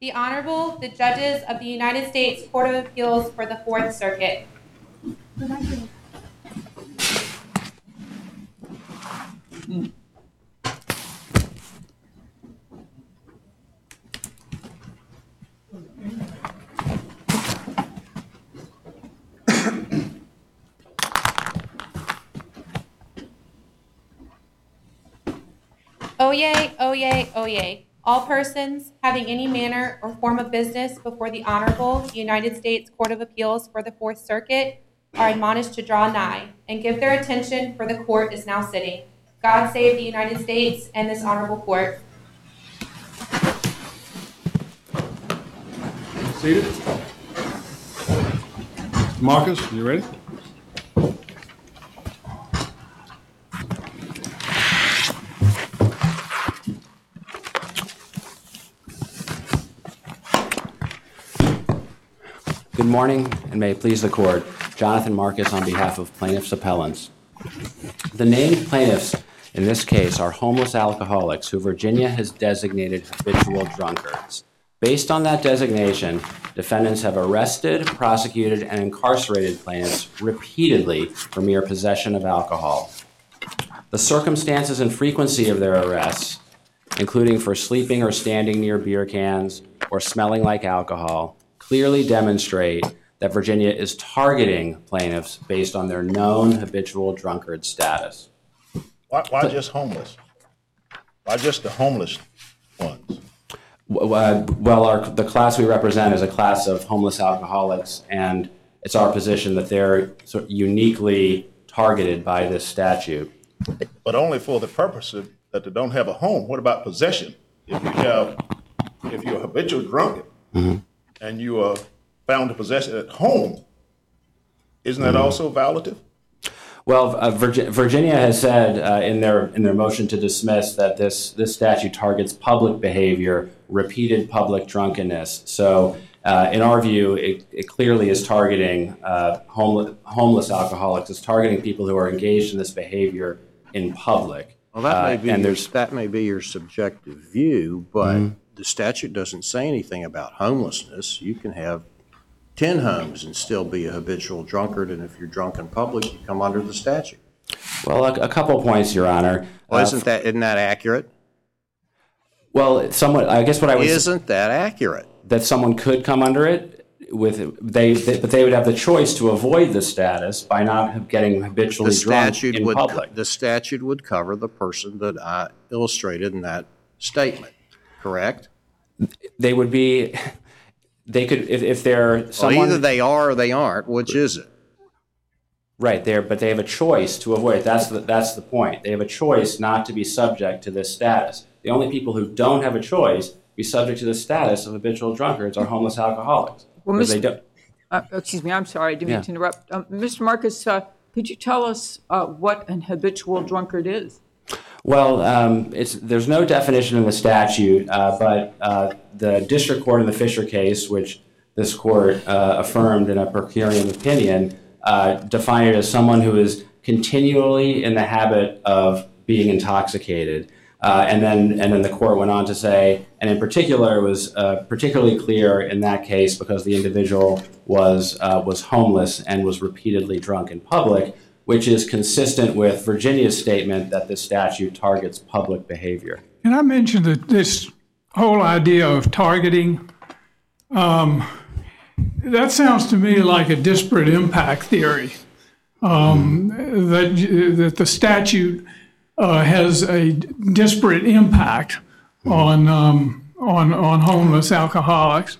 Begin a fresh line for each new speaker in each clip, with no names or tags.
The Honorable, the Judges of the United States Court of Appeals for the Fourth Circuit. Oh, oyez, oyez, oh, oyez. Oh, All persons having any manner or form of business before the Honorable United States Court of Appeals for the Fourth Circuit are admonished to draw nigh and give their attention, for the court is now sitting. God save the United States and this honorable court.
Seated. Marcus, you ready?
Morning, and may it please the court. Jonathan Marcus on behalf of plaintiffs' appellants. The named plaintiffs in this case are homeless alcoholics who Virginia has designated habitual drunkards. Based on that designation, defendants have arrested, prosecuted, and incarcerated plaintiffs repeatedly for mere possession of alcohol. The circumstances and frequency of their arrests, including for sleeping or standing near beer cans or smelling like alcohol, clearly demonstrate that Virginia is targeting plaintiffs based on their known habitual drunkard status.
Why, why just homeless? Why just the homeless ones?
Uh, Well, our, the class we represent is a class of homeless alcoholics, and it's our position that they're sort of uniquely targeted by this statute.
But only for the purpose of, that they don't have a home. What about possession? If you have, if you're a habitual drunkard and you are found to possess it at home, isn't that also violative?
Well, uh, Virgi- Virginia has said uh, in their in their motion to dismiss that this this statute targets public behavior, repeated public drunkenness. So, uh, in our view, it, it clearly is targeting uh, homeless homeless alcoholics. It's targeting people who are engaged in this behavior in public.
Well, that may
Uh,
be,
and
your-
there's
that may be your subjective view, but the statute doesn't say anything about homelessness. You can have 10 homes and still be a habitual drunkard, and if you're drunk in public, you come under the statute.
well, a, a couple points, Your Honor.
Well,
Uh,
isn't that, isn't that accurate?
well, somewhat. I guess what I was
Isn't that accurate?
that someone could come under it with they, they but they would have the choice to avoid the status by not getting habitually
The
drunk in
would,
public.
the statute would cover the person that I illustrated in that statement, correct?
they would be they could if, if they're
Well,
someone
either they are or they aren't, which is it?
right there but they have a choice to avoid that's the that's the point they have a choice not to be subject to this status the only people who don't have a choice to be subject to the status of habitual drunkards are homeless alcoholics
Well, Mr.
they don't
Uh, Excuse me, I'm sorry, I didn't
Yeah.
mean to interrupt. Um, Mr. Marcus, uh, could you tell us uh, what an habitual drunkard is?
Well, um, there's no definition in the statute, uh, but uh, the district court in the Fisher case, which this court uh, affirmed in a per curiam opinion, uh, defined it as someone who is continually in the habit of being intoxicated. Uh, and then, and then the court went on to say, and in particular, it was uh, particularly clear in that case because the individual was was homeless and was repeatedly drunk in public, which is consistent with Virginia's statement that this statute targets public behavior.
Can I mention that this whole idea of targeting? Um, that sounds to me like a disparate impact theory. Um, that that the statute uh, has a disparate impact on um, on on homeless alcoholics,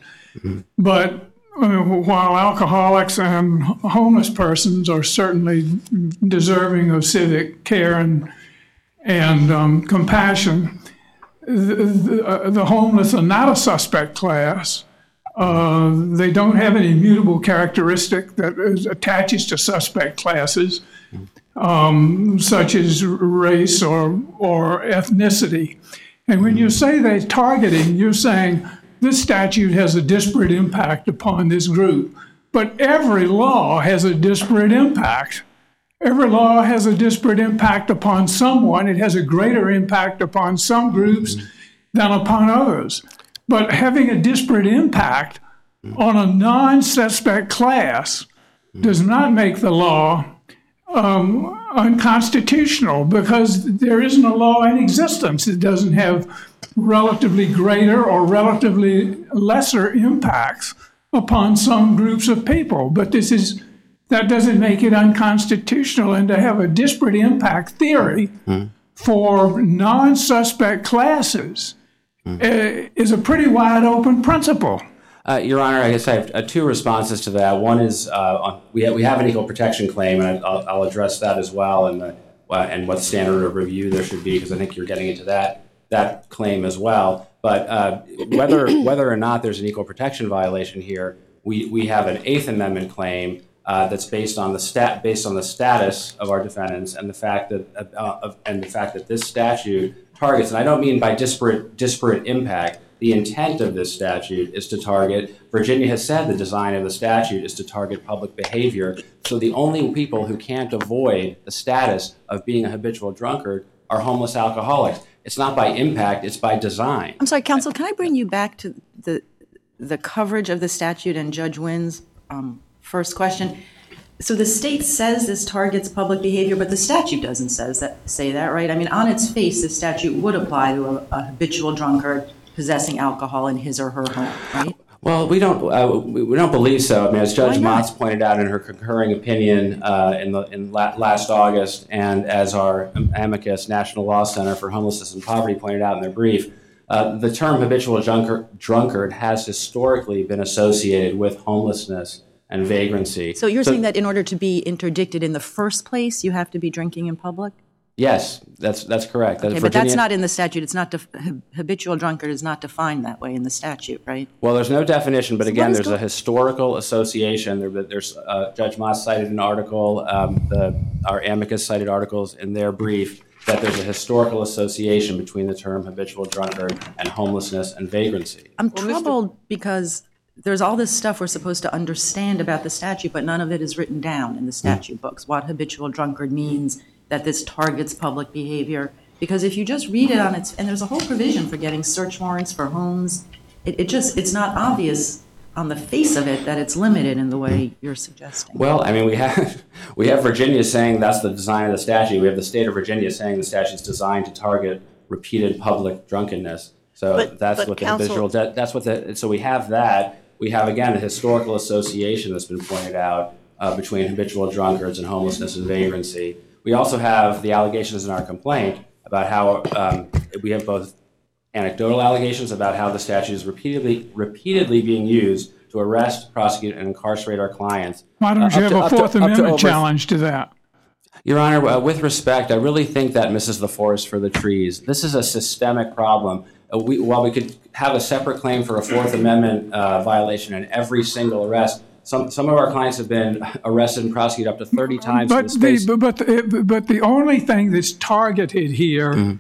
but I mean, while alcoholics and homeless persons are certainly deserving of civic care and and um, compassion, the, the, uh, the homeless are not a suspect class. Uh, they don't have an immutable characteristic that is, attaches to suspect classes, um, such as race or, or ethnicity. And when you say they're targeting, you're saying this statute has a disparate impact upon this group. But every law has a disparate impact. Every law has a disparate impact upon someone. It has a greater impact upon some groups than upon others. but having a disparate impact on a non-suspect class does not make the law um, unconstitutional because there isn't a law in existence that doesn't have relatively greater or relatively lesser impacts upon some groups of people. But this is that doesn't make it unconstitutional, and to have a disparate impact theory for non-suspect classes uh, is a pretty wide open principle.
Uh, Your Honor, I guess I have uh, two responses to that. One is uh, on- we have, we have an equal protection claim, and I- I'll, I'll address that as well, and the, uh, and what standard of review there should be, because I think you're getting into that that claim as well. But uh, whether whether or not there's an equal protection violation here, we, we have an Eighth Amendment claim uh, that's based on the stat based on the status of our defendants and the fact that uh, of, and the fact that this statute targets, and I don't mean by disparate disparate impact. The intent of this statute is to target. Virginia has said the design of the statute is to target public behavior. So the only people who can't avoid the status of being a habitual drunkard are homeless alcoholics. It's not by impact; it's by design.
I'm sorry, counsel, can I bring you back to the, the coverage of the statute and Judge Wynn's um, first question? So the state says this targets public behavior, but the statute doesn't says that, say that, right? I mean, on its face, the statute would apply to a a habitual drunkard possessing alcohol in his or her home, right?
Well, we don't uh, we don't believe so. I mean, as Judge? Motz pointed out in her concurring opinion uh, in the in la- last August, and as our amicus National Law Center for Homelessness and Poverty pointed out in their brief, uh, the term habitual drunkard, drunkard has historically been associated with homelessness and vagrancy.
So you're saying that in order to be interdicted in the first place, you have to be drinking in public?
Yes, that's that's correct. That
Okay, but that's not in the statute. It's not, def- habitual drunkard is not defined that way in the statute, right?
Well, there's no definition, but
So
again, there's
go-
a historical association. There, there's uh, Judge Motz cited an article. Um, the, our amicus cited articles in their brief that there's a historical association between the term habitual drunkard and homelessness and vagrancy.
I'm troubled because there's all this stuff we're supposed to understand about the statute, but none of it is written down in the statute books. What habitual drunkard means, that this targets public behavior. Because if you just read it on its, and there's a whole provision for getting search warrants for homes, it, it just, it's not obvious on the face of it that it's limited in the way you're suggesting.
Well, I mean, we have we have Virginia saying that's the design of the statute. We have the state of Virginia saying the statute is designed to target repeated public drunkenness. So
But-
that's
but
what the
visual.
habitual. That, that's what the. So we have that. We have again a historical association that's been pointed out uh, between habitual drunkards and homelessness and vagrancy. We also have the allegations in our complaint about how um, we have both anecdotal allegations about how the statute is repeatedly repeatedly being used to arrest, prosecute, and incarcerate our clients.
Why
Uh,
don't you have
to-
a
to-
Fourth
to
Amendment
over-
challenge to that?
Your Honor, uh, with respect, I really think that misses the forest for the trees. This is a systemic problem. Uh, we, while we could have a separate claim for a Fourth Amendment uh, violation in every single arrest, some, some of our clients have been arrested and prosecuted up to 30 times in
But
the space.
the, but, the, but the only thing that's targeted here,
Mm-hmm.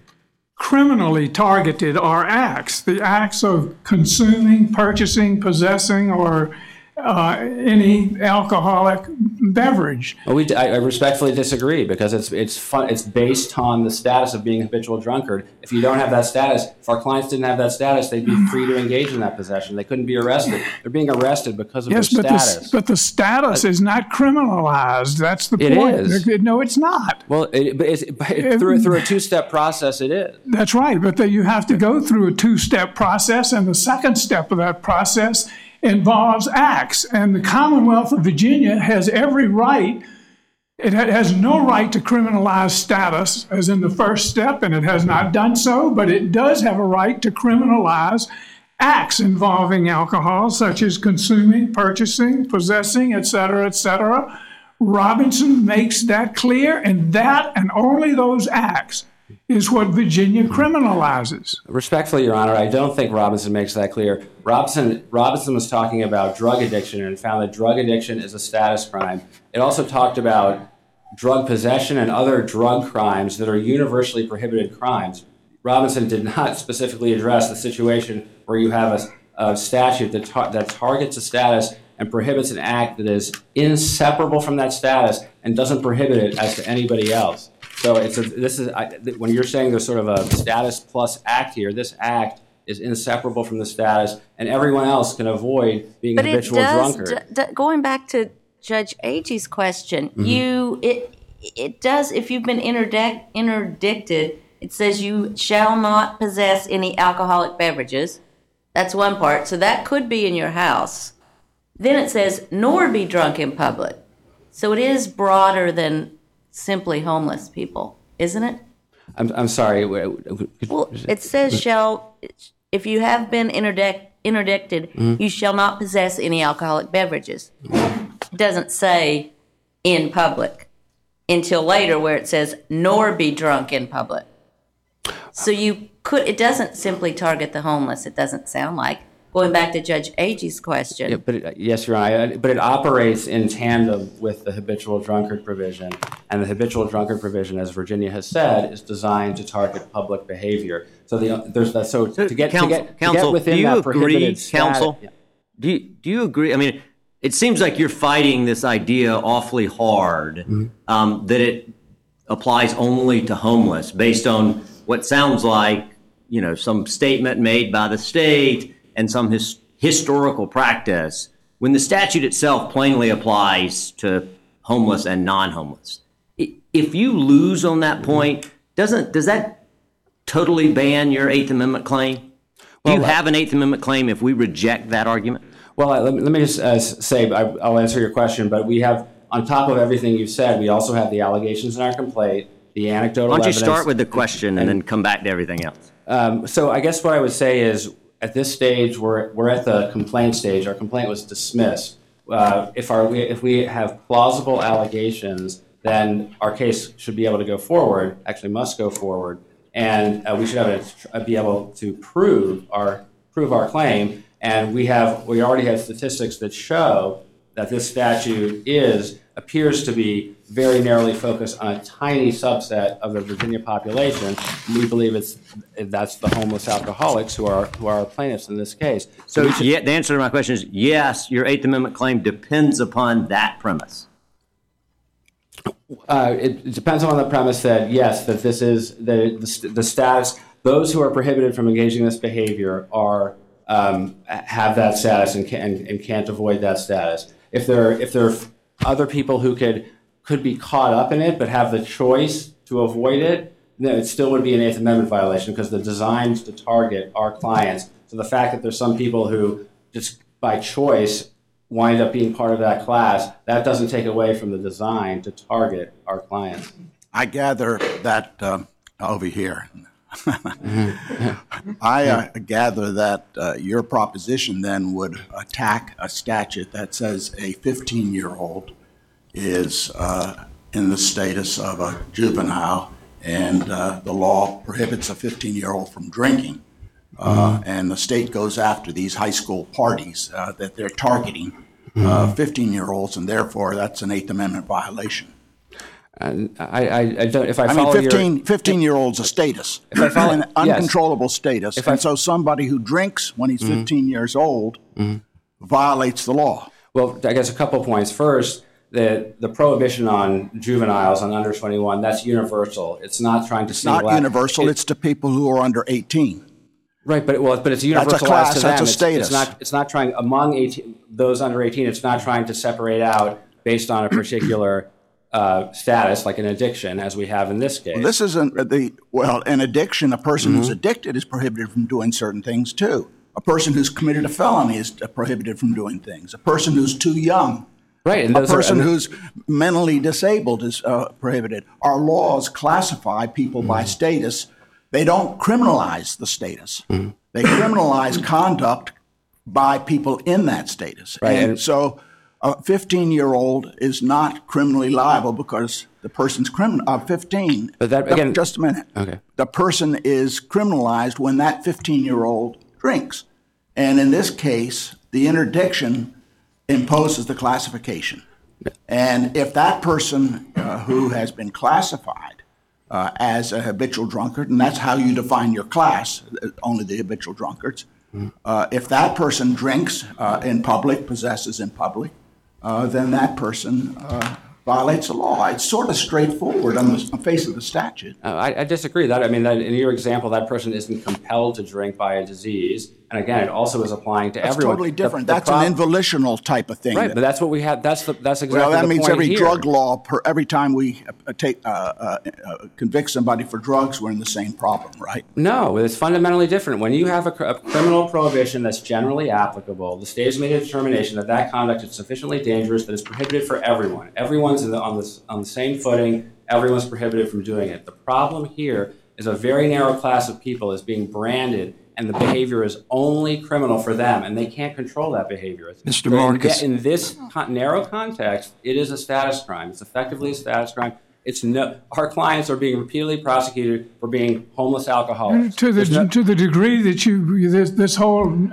criminally targeted, are acts. The acts of consuming, purchasing, possessing, or uh, any alcoholic beverage.
Well, we, I I respectfully disagree because it's it's fun, it's based on the status of being a habitual drunkard. If you don't have that status, if our clients didn't have that status, they'd be free to engage in that possession. They couldn't be arrested. They're being arrested because of
Yes,
their
but the,
status.
s- but the status is not criminalized. That's the
It
point.
is.
No, it's not.
well, it, but it's, but through through a two-step process, it is.
That's right, but then you have to go through a two-step process, and the second step of that process involves acts. And the Commonwealth of Virginia has every right. It has no right to criminalize status, as in the first step, and it has not done so. But it does have a right to criminalize acts involving alcohol, such as consuming, purchasing, possessing, et cetera, et cetera. Robinson makes that clear, and that and only those acts is what Virginia criminalizes.
Respectfully, Your Honor, I don't think Robinson makes that clear. Robinson, Robinson was talking about drug addiction and found that drug addiction is a status crime. It also talked about drug possession and other drug crimes that are universally prohibited crimes. Robinson did not specifically address the situation where you have a, a statute that, that targets a status and prohibits an act that is inseparable from that status and doesn't prohibit it as to anybody else. So it's a, this is I, th- when you're saying there's sort of a status plus act here. This act is inseparable from the status, and everyone else can avoid being
But
a
it
habitual
does,
drunkard.
d- d- going back to Judge Agee's question,
Mm-hmm.
you, it, it does, if you've been interdict, interdicted, it says you shall not possess any alcoholic beverages. That's one part. So that could be in your house. Then it says, nor be drunk in public. So it is broader than simply homeless people, isn't it?
I'm, I'm sorry. w- w- could-
Well, it says shall, if you have been interdict, interdicted,
Mm-hmm.
you shall not possess any alcoholic beverages. It doesn't say in public until later where it says nor be drunk in public. So you could, it doesn't simply target the homeless, it doesn't sound like. Going back to Judge Agee's
Yeah,
question,
but it, yes, Your Honor, I- but it operates in tandem with the habitual drunkard provision. And the habitual drunkard provision, as Virginia has said, is designed to target public behavior. So the, there's that, so to get, to
Counsel-
get, to get
counsel,
within
do you
that
agree,
prohibited status.
counsel? Do you, do you agree? I mean, it seems like you're fighting this idea awfully hard
Mm-hmm.
um, that it applies only to homeless based on what sounds like, you know, some statement made by the state and some his, historical practice when the statute itself plainly applies to homeless and non-homeless. If you lose on that point, doesn't does that totally ban your Eighth Amendment claim? Do you have an Eighth Amendment claim if we reject that argument?
Well, let me, let me just uh, say, I, I'll answer your question, but we have, on top of everything you've said, we also have the allegations in our complaint, the anecdotal
Why don't you
evidence.
start with the question and then come back to everything else?
Um, so I guess what I would say is, at this stage, we're, we're at the complaint stage. Our complaint was dismissed. Uh, if our, if we have plausible allegations, then our case should be able to go forward, actually must go forward, and uh, we should have a, be able to prove our, prove our claim. And we have, we already have statistics that show that this statute is, appears to be very narrowly focused on a tiny subset of the Virginia population. We believe it's, that's the homeless alcoholics who are, who are plaintiffs in this case.
So
should-
yeah, the answer to my question is yes, your Eighth Amendment claim depends upon that premise.
Uh, it, it depends on the premise that yes, that this is the, the, the status. Those who are prohibited from engaging in this behavior are um, have that status and, can, and, and can't avoid that status. If there if there are other people who could could be caught up in it but have the choice to avoid it, then it still would be an Eighth Amendment violation because the designed to target our clients. So the fact that there's some people who just by choice wind up being part of that class, that doesn't take away from the design to target our clients.
I gather that um, over here. I uh, gather that uh, your proposition then would attack a statute that says a 15 year old is uh, in the status of a juvenile and uh, the law prohibits a 15 year old from drinking. Uh, and the state goes after these high school parties uh, that they're targeting 15 year olds, and therefore that's an Eighth Amendment violation.
And I, I, I don't, if I,
I mean, 15,
your,
15 year old's a status, if
I follow-
an
yes.
uncontrollable status.
If I- Mm-hmm.
and so somebody who drinks when he's 15 years old violates the law.
well, I guess a couple points. First, the, the prohibition on juveniles, on under 21, that's universal. It's not trying to single
Not
out-
universal,
it-
it's to people who are under 18.
Right, but it, well, but it's universal
class,
as to them.
that's a
It's-
status.
It's not. It's not trying among 18, those under 18. It's not trying to separate out based on a particular uh, status, like an addiction, as we have in this case.
This isn't the, well, an addiction, a person who's
Mm-hmm.
addicted is prohibited from doing certain things too. A person who's committed a felony is prohibited from doing things. A person who's too young
right, and
A
those are-
person who's mentally disabled is uh, prohibited. Our laws classify people by
Mm-hmm.
status. They don't criminalize the status.
Mm-hmm.
They criminalize conduct by people in that status.
Right,
and- so a 15 year old is not criminally liable because the person's criminal, uh, 15.
But that- again-
just a minute.
Okay.
The person is criminalized when that 15 year old drinks. And in this case, the interdiction imposes the classification. And if that person uh, who has been classified uh, as a habitual drunkard, and that's how you define your class, uh, only the habitual drunkards, uh, if that person drinks uh, in public, possesses in public, uh, then that person uh, violates the law. It's sort of straightforward on the face of the statute.
Uh, I, I disagree. That I mean, that, in your example, that person isn't compelled to drink by a disease, and again, it also is applying to
That's
everyone.
totally different.
the
That's
prob-
an involitional type of thing.
Right,
that-
but that's what we have. That's the, that's exactly
Well, that
the
means every
here.
drug law, per, every time we uh, take, uh, uh, uh, convict somebody for drugs, we're in the same problem, right?
No, it's fundamentally different. When you have a, a criminal prohibition that's generally applicable, the state has made a determination that that conduct is sufficiently dangerous that it's prohibited for everyone. Everyone's in the, on, the, on the same footing. Everyone's prohibited from doing it. The problem here is a very narrow class of people is being branded, and the behavior is only criminal for them, and they can't control that behavior.
Mr.
So in-
Marcus.
In this con- narrow context, it is a status crime. It's effectively a status crime. It's no, our clients are being repeatedly prosecuted for being homeless alcoholics.
To the,
no-
to the degree that you, this, this whole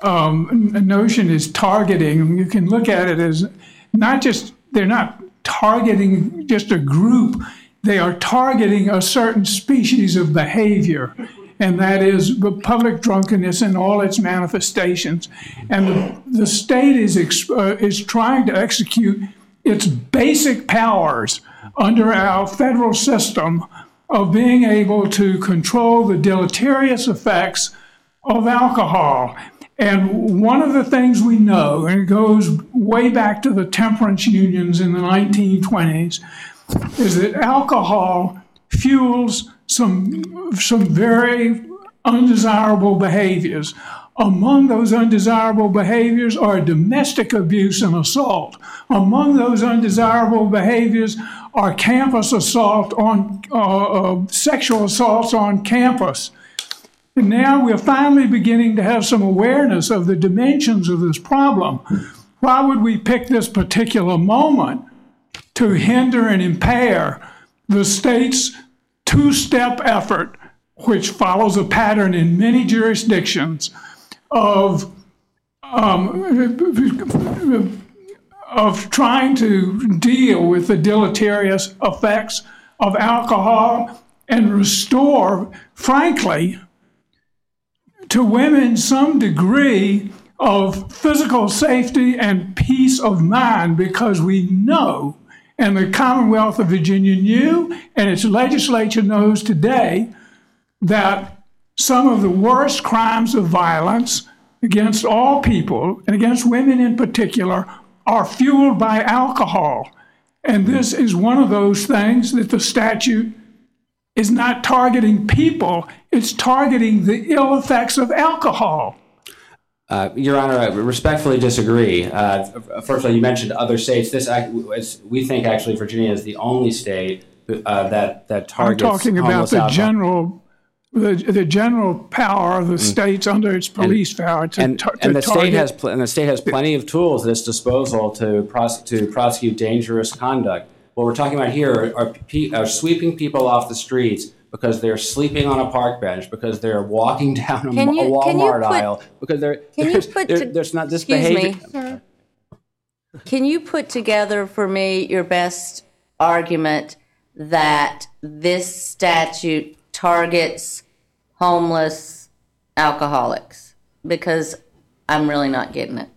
um, notion is targeting, you can look at it as not just, they're not targeting just a group, they are targeting a certain species of behavior. And that is public drunkenness in all its manifestations. And the, the state is, uh, is trying to execute its basic powers under our federal system of being able to control the deleterious effects of alcohol. And one of the things we know, and it goes way back to the temperance unions in the 1920s, is that alcohol fuels some, some very undesirable behaviors. Among those undesirable behaviors are domestic abuse and assault. Among those undesirable behaviors are campus assault on uh, uh, sexual assaults on campus. And now we're finally beginning to have some awareness of the dimensions of this problem. Why would we pick this particular moment to hinder and impair the state's two step effort, which follows a pattern in many jurisdictions of, um, of trying to deal with the deleterious effects of alcohol and restore, frankly, to women some degree of physical safety and peace of mind because we know, and the Commonwealth of Virginia knew, and its legislature knows today, that some of the worst crimes of violence against all people, and against women in particular, are fueled by alcohol. And this is one of those things that the statute is not targeting people, it's targeting the ill effects of alcohol.
Uh, Your Honor, I respectfully disagree. Uh, first of all, you mentioned other states. This, we think actually Virginia is the only state uh, that that targets.
I'm talking about the general, the, the general power of the states under its police power to,
Mm. and,
to
and the state
target-
has pl- and the state has plenty of tools at its disposal to to prosecute dangerous conduct. What we're talking about here are, pe- are sweeping people off the streets because they're sleeping on a park bench, because they're walking down a, a
you- you
Walmart
put-
aisle, because they're there's,
to-
there's not this
excuse
behavior.
me. Can you put together for me your best argument that this statute targets homeless alcoholics? Because I'm really not getting it.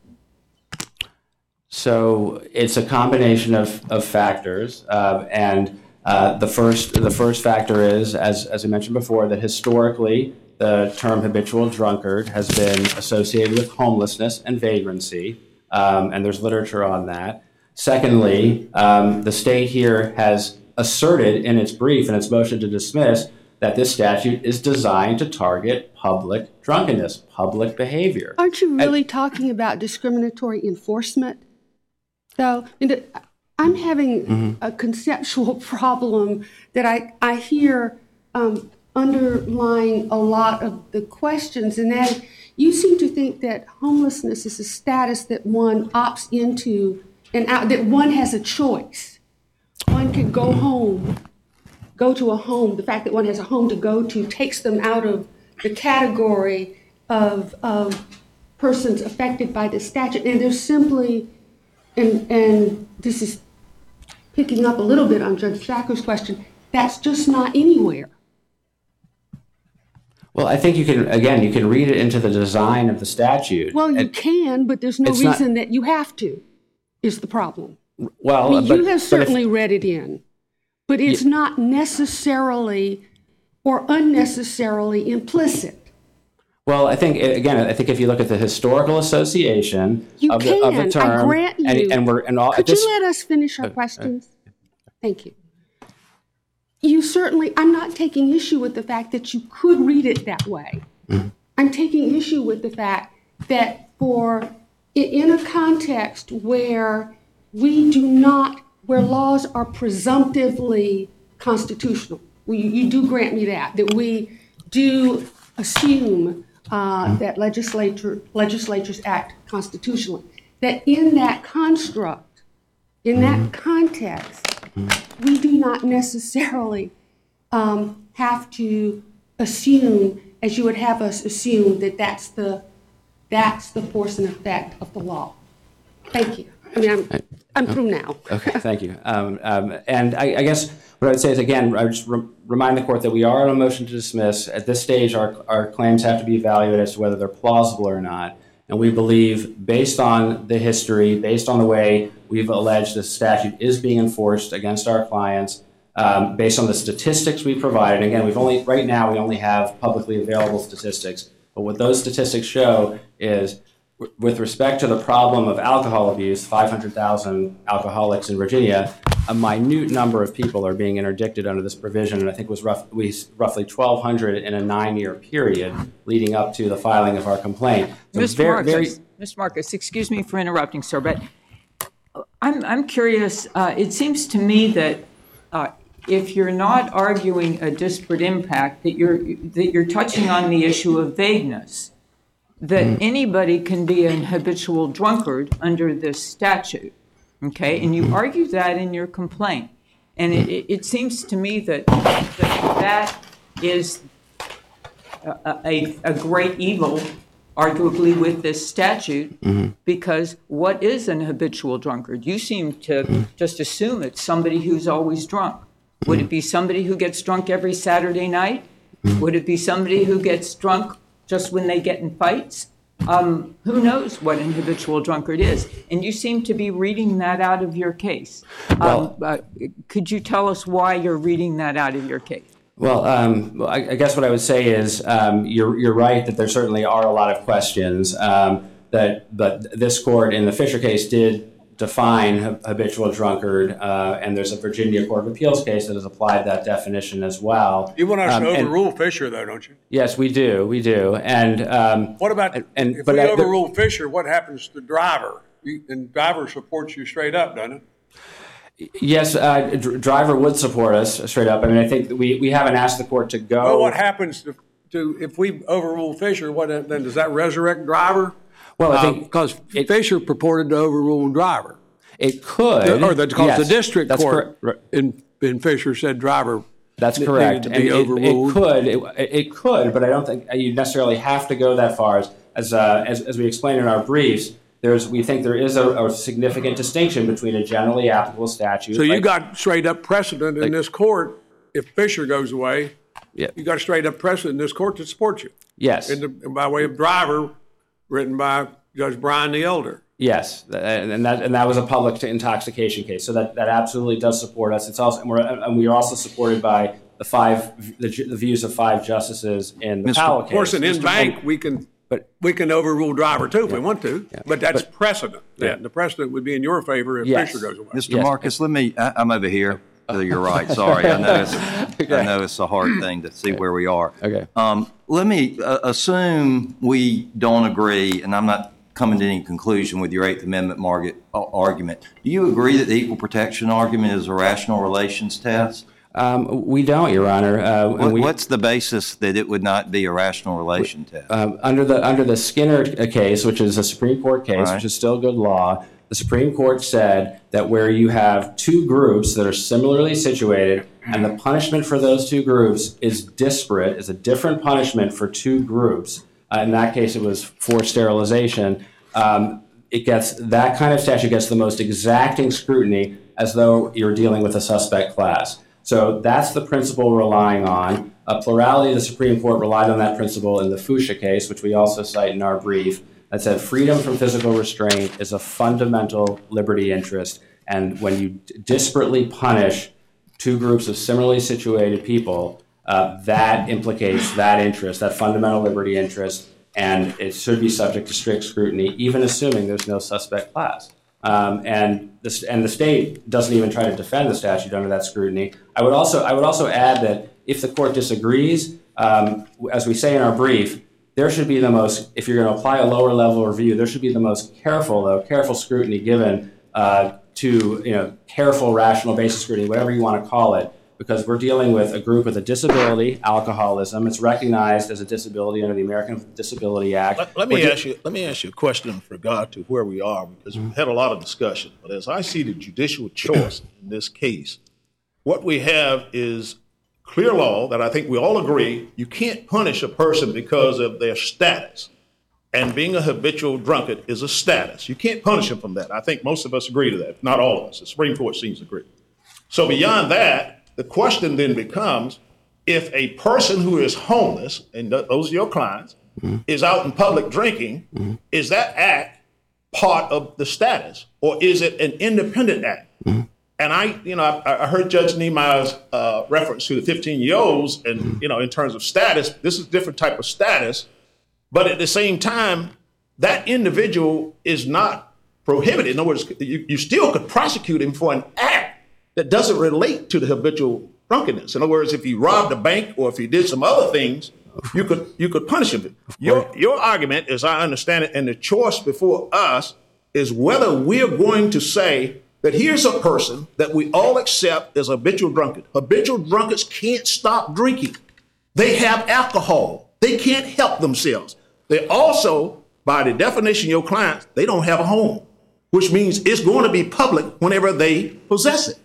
So it's a combination of, of factors, uh, and uh, the first the first factor is, as as I mentioned before, that historically the term habitual drunkard has been associated with homelessness and vagrancy, um, and there's literature on that. Secondly, um, the state here has asserted in its brief and its motion to dismiss that this statute is designed to target public drunkenness, public behavior.
Aren't you really talking about discriminatory enforcement? So, I'm having a conceptual problem that I, I hear um, underlying a lot of the questions, and that you seem to think that homelessness is a status that one opts into and out, that one has a choice. One can go home, go to a home. The fact that one has a home to go to takes them out of the category of, of persons affected by the statute. And there's simply, and, and this is picking up a little bit on Judge Thacker's question, that's just not anywhere.
Well, I think you can, again, you can read it into the design of the statute.
Well, you can, but there's no
It's not-
reason that you have to, is the problem.
Well,
I mean,
but-
you
but
have
if-
certainly read it in, but it's not necessarily or unnecessarily implicit.
Well, I think, again, I think if you look at the historical association
You
of the, of the
can.
term.
I grant you.
And, and we're, and all,
Could
this,
you let us finish our uh, uh, questions? Thank you. You certainly, I'm not taking issue with the fact that you could read it that way. Mm-hmm. I'm taking issue with the fact that for, in a context where we do not, where laws are presumptively constitutional, we, you do grant me that, that we do assume uh, that legislature, legislatures act constitutionally, that in that construct, in that context, we do not necessarily um, have to assume, as you would have us assume, that that's the, that's the force and effect of the law. Thank you. I mean, I'm, I'm through now.
Okay, thank you. Um, um, and I, I guess what I would say is, again, I would just re- remind the court that we are on a motion to dismiss. At this stage, our, our claims have to be evaluated as to whether they're plausible or not. And we believe, based on the history, based on the way we've alleged the statute is being enforced against our clients, um, based on the statistics we provided, again, we've only, right now, we only have publicly available statistics. But what those statistics show is with respect to the problem of alcohol abuse, 500,000 alcoholics in Virginia, a minute number of people are being interdicted under this provision, and I think it was rough, we, roughly 1,200 in a nine-year period leading up to the filing of our complaint. So
Mr.
very- very-
Marcus, Mr. Marcus, excuse me for interrupting, sir, but I'm, I'm curious, uh, it seems to me that uh, if you're not arguing a disparate impact, that you're, that you're touching on the issue of vagueness, that mm. anybody can be an habitual drunkard under this statute, okay? And you mm-hmm. argue that in your complaint. And it, it- it seems to me that, that that is a, a, a great evil, arguably, with this statute, mm-hmm. because what is an habitual drunkard? You seem to mm-hmm. just assume it's somebody who's always drunk. Would it be somebody who gets drunk every Saturday night? Would it be somebody who gets drunk just when they get in fights? Um, who knows what an habitual drunkard is? And you seem to be reading that out of your case. Um, uh, could you tell us why you're reading that out of your case?
Well, um, I, I guess what I would say is um, you're, you're right that there certainly are a lot of questions um, that, but this court in the Fisher case did define habitual drunkard, uh, and there's a Virginia Court of Appeals case that has applied that definition as well.
You want us
Um,
to
and-
overrule Fisher, though, don't you?
Yes, we do, we do, and um,
What about,
and, and
if
but
we
I-
overrule Fisher, what happens to the Driver? You- And Driver supports you straight up, doesn't it?
Yes, uh, dr- driver would support us straight up. I mean, I think we, we haven't asked the court to go.
Well, what happens to, to, if we overrule Fisher, what, then does that resurrect Driver?
Well, I think
Because Fisher purported to overrule Driver.
it could.
Or the, because
Yes,
the district
that's
court
correct.
in, in Fisher said Driver.
That's correct.
needed to be
And it-
overruled.
It could, it, it could, but I don't think you necessarily have to go that far. As, as, uh, as, as we explained in our briefs, there's, we think there is a, a significant distinction between a generally applicable statute.
So you
like-
got straight up precedent in
like-
this court, if Fisher goes away,
Yeah.
you got straight up precedent in this court to support you.
Yes.
In the, by way of Driver, written by Judge Bryan the Elder.
Yes, and that and that was a public intoxication case. So that, that absolutely does support us. It's also and, we're, and we are also supported by the five the, the views of five justices in the Powell case.
Of
case.
course, in
Mr.
bank, we can,
but-
we can overrule Driver too if we want to, but that's precedent.
Yeah.
Yeah, the precedent would be in your favor if
Yes.
Fisher goes away.
Mr.
Yes.
Marcus, let me, I, I'm over here. To your right. Sorry, I know it's, I know it's a hard thing to see where we are.
Okay.
Um, let me uh, assume we don't agree, and I'm not coming to any conclusion with your Eighth Amendment market, uh, argument. Do you agree that the equal protection argument is a rational relations test?
Um, we don't, Your Honor. Uh,
What,
we,
what's the basis that it would not be a rational relation test?
um, under the under the Skinner uh, case, which is a Supreme Court case,
Right.
which is still good law, the Supreme Court said that where you have two groups that are similarly situated, and the punishment for those two groups is disparate, is a different punishment for two groups. Uh, in that case, it was forced sterilization. Um, it gets that kind of statute gets the most exacting scrutiny, as though you're dealing with a suspect class. So that's the principle relying on. A plurality of the Supreme Court relied on that principle in the Foucha case, which we also cite in our brief, that said freedom from physical restraint is a fundamental liberty interest. And when you disparately punish two groups of similarly situated people, uh, that implicates that interest, that fundamental liberty interest, and it should be subject to strict scrutiny, even assuming there's no suspect class. Um, and, and the state doesn't even try to defend the statute under that scrutiny. I would also, I would also add that if the court disagrees, um, as we say in our brief, there should be the most, if you're going to apply a lower level review, there should be the most careful, though, careful scrutiny given uh, to, you know, careful rational basis scrutiny, whatever you want to call it, because we're dealing with a group with a disability, alcoholism. It's recognized as a disability under the American Disability Act.
Let, let me
We're
ask you. Let me ask you a question with regard to where we are, because we've had a lot of discussion. But as I see the judicial choice in this case, what we have is clear law that I think we all agree you can't punish a person because of their status. And being a habitual drunkard is a status. You can't punish them from that. I think most of us agree to that. Not all of us. The Supreme Court seems to agree. So beyond that, the question then becomes if a person who is homeless, and those are your clients, mm-hmm. is out in public drinking, mm-hmm. is that act part of the status or is it an independent act? Mm-hmm. And I, you know, I, I heard Judge Niemeyer's uh, reference to the 15 year olds, and you know, in terms of status, this is a different type of status. But at the same time, that individual is not prohibited. In other words, you, you still could prosecute him for an act that doesn't relate to the habitual drunkenness. In other words, if he robbed a bank or if he did some other things, you could you could punish him. Your your argument, as I understand it, and the choice before us is whether we're going to say that here's a person that we all accept as habitual drunkard. Habitual drunkards can't stop drinking. They have alcohol. They can't help themselves. They also, by the definition your clients, they don't have a home, which means it's going to be public whenever they possess it.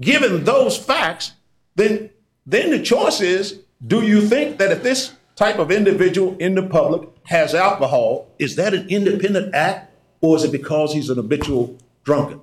Given those facts, then then the choice is: Do you think that if this type of individual in the public has alcohol, is that an independent act, or is it because he's an habitual drunkard?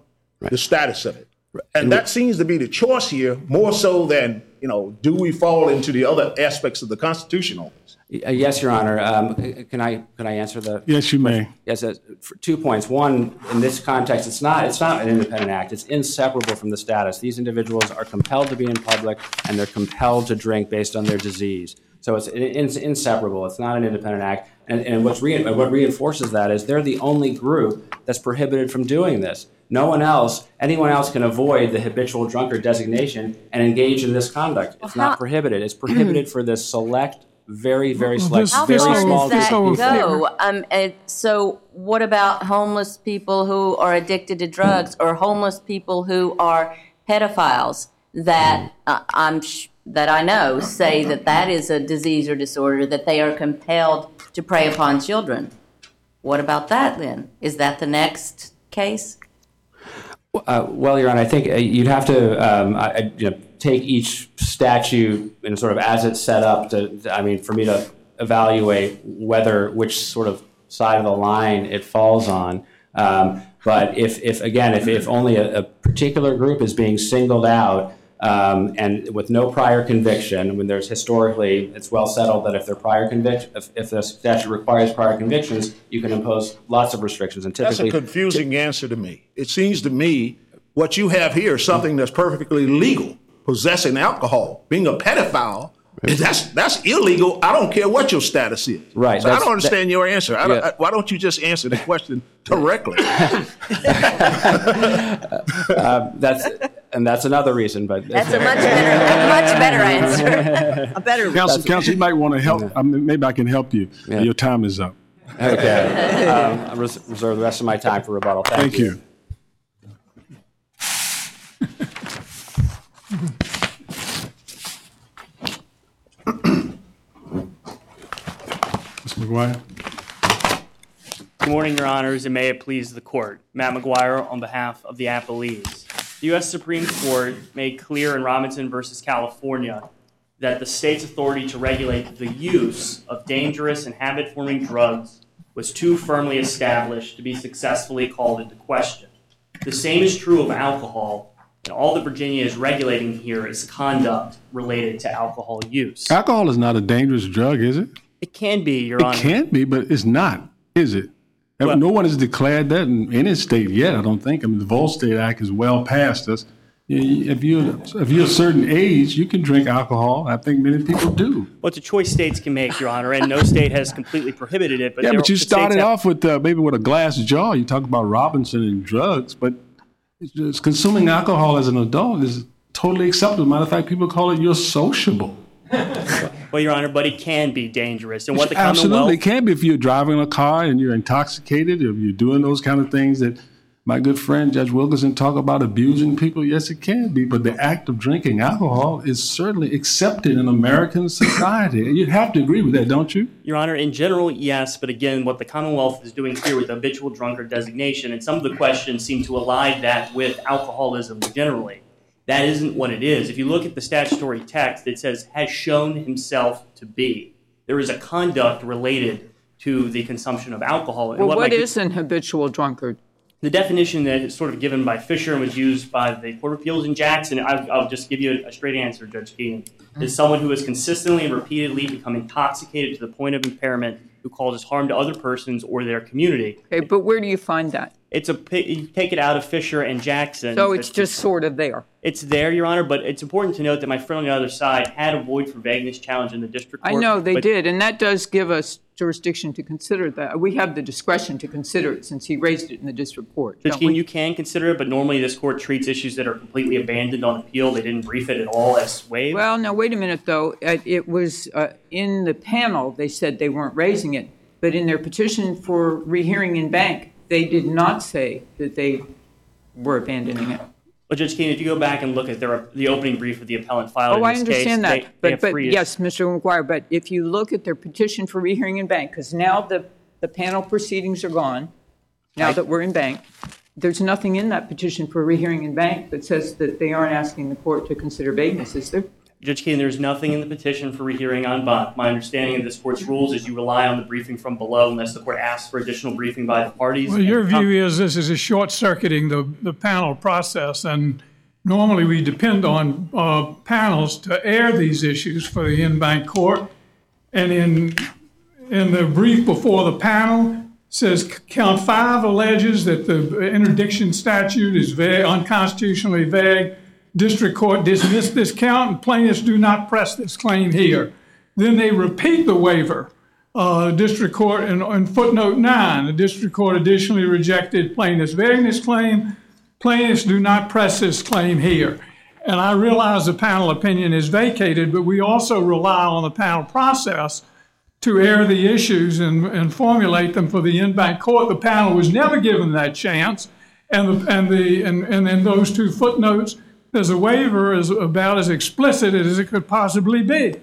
The status of it, and that seems to be the choice here, more so than you know, do we fall into the other aspects of the Constitution on this?
Uh, Yes, Your Honor. Um, Can I, can I answer the?
Yes, you may.
Yes, uh, for two points. One, in this context, it's not, it's not an independent act. It's inseparable from the status. These individuals are compelled to be in public, and they're compelled to drink based on their disease. So it's in- in- inseparable. It's not an independent act. And, and what's re- what reinforces that is they're the only group that's prohibited from doing this. No one else, anyone else can avoid the habitual drunkard designation and engage in this conduct. It's
Well, how-
not prohibited. It's prohibited for this select, very, very select,
How
very
far
small
does that
group
go? Um, and so what about homeless people who are addicted to drugs or homeless people who are pedophiles that uh, I'm sh- that I know say that that is a disease or disorder that they are compelled to prey upon children. What about that then? Is that the next case?
Uh, Well, Your Honor, I think uh, you'd have to, um, I- you know, take each statute and sort of as it's set up to, I mean, for me to evaluate whether, which sort of side of the line it falls on. Um, But if, if, again, if, if only a, a particular group is being singled out um, and with no prior conviction, when there's historically, it's well settled that if there prior conviction, if, if the statute requires prior convictions, you can impose lots of restrictions and
That's a confusing answer to me. It seems to me what you have here is something that's perfectly legal. Possessing alcohol, being a pedophile, that's that's illegal. I don't care what your status is.
Right,
So I don't understand your answer. I don't,
Yeah.
I- why don't you just answer the question directly?
Uh, that's and that's another reason, but
That's a much better, a much better answer. A better.
Counsel, Counsel, you might want to help. I mean, maybe I can help you. Your time is up.
okay. Um, I res- reserve the rest of my time for rebuttal. Thank,
Thank you. Mr. McGuire?
Good morning, Your Honors, and may it please the Court. Matt McGuire on behalf of the appellees. The U.S. Supreme Court made clear in Robinson versus California that the state's authority to regulate the use of dangerous and habit-forming drugs was too firmly established to be successfully called into question. The same is true of alcohol, and all that Virginia is regulating here is conduct related to alcohol use.
Alcohol is not a dangerous drug, is it?
It can be, Your
It
Honor.
It can't be, but it's not, is it? And no one has declared that in any state yet, I don't think. I mean, the Volstead Act is well past us. If you if you're a certain age, you can drink alcohol. I think many people do.
Well, it's a choice states can make, Your Honor, and no state has completely prohibited it. But
yeah, but you started
have-
off with uh, maybe with a glass jar. You talk about Robinson and drugs, but it's just consuming alcohol as an adult is totally acceptable. Matter of fact, people call it you're sociable.
Well, Your Honor, but it can be dangerous. And what the
Absolutely,
Commonwealth
it can be if you're driving a car and you're intoxicated, if you're doing those kind of things that my good friend Judge Wilkinson talk about abusing people. Yes, it can be, but the act of drinking alcohol is certainly accepted in American society. You'd have to agree with that, don't you?
Your Honor, in general, yes, but again, what the Commonwealth is doing here with the habitual drunkard designation, and some of the questions seem to ally that with alcoholism generally. That isn't what it is. If you look at the statutory text, it says has shown himself to be. There is a conduct related to the consumption of alcohol. And
Well,
what
what
my-
is an habitual drunkard?
the definition that is sort of given by Fisher and was used by the Court of Appeals in Jackson, I, I'll just give you a, a straight answer, Judge Keenan, is someone who has consistently and repeatedly become intoxicated to the point of impairment who causes harm to other persons or their community.
Okay, but where do you find that?
It's a you take it out of Fisher and Jackson.
So it's just sort of there.
it's there, Your Honor, but it's important to note that my friend on the other side had a void for vagueness challenge in the district
I know they
but-
did, and that does give us jurisdiction to consider that. We have the discretion to consider it since he raised it in the district court.
Judge
we?
you can consider it, but normally this court treats issues that are completely abandoned on appeal. They didn't brief it at all as waived.
Well, now wait a minute though. Uh, It was uh, in the panel. They said they weren't raising it, but in their petition for rehearing en banc, they did not say that they were abandoning it.
But Judge Keenan, if you go back and look at their, the opening brief of the appellant filed
Oh,
in
I understand
case,
that.
they, they
But,
have
but yes, Mr. McGuire, but if you look at their petition for rehearing en banc, because now the, the panel proceedings are gone, now that we're en banc, there's nothing in that petition for rehearing en banc that says that they aren't asking the court to consider vagueness, is there?
Judge Keenan, there's nothing in the petition for rehearing en banc. My understanding of this court's rules is you rely on the briefing from below unless the court asks for additional briefing by the parties.
Well, your view is this is a short circuiting the, the panel process, and normally we depend on uh, panels to air these issues for the en-banc court. And in, in the brief before the panel, says count five alleges that the interdiction statute is vague, unconstitutionally vague. District court dismissed this count, and plaintiffs do not press this claim here. Then they repeat the waiver. Uh, district court in, footnote nine, the district court additionally rejected plaintiff's vagueness claim. Plaintiffs do not press this claim here. And I realize the panel opinion is vacated, but we also rely on the panel process to air the issues and, formulate them for the en-banc court. The panel was never given that chance. And the, and the, and, and in those two footnotes, there's a waiver is about as explicit as it could possibly be.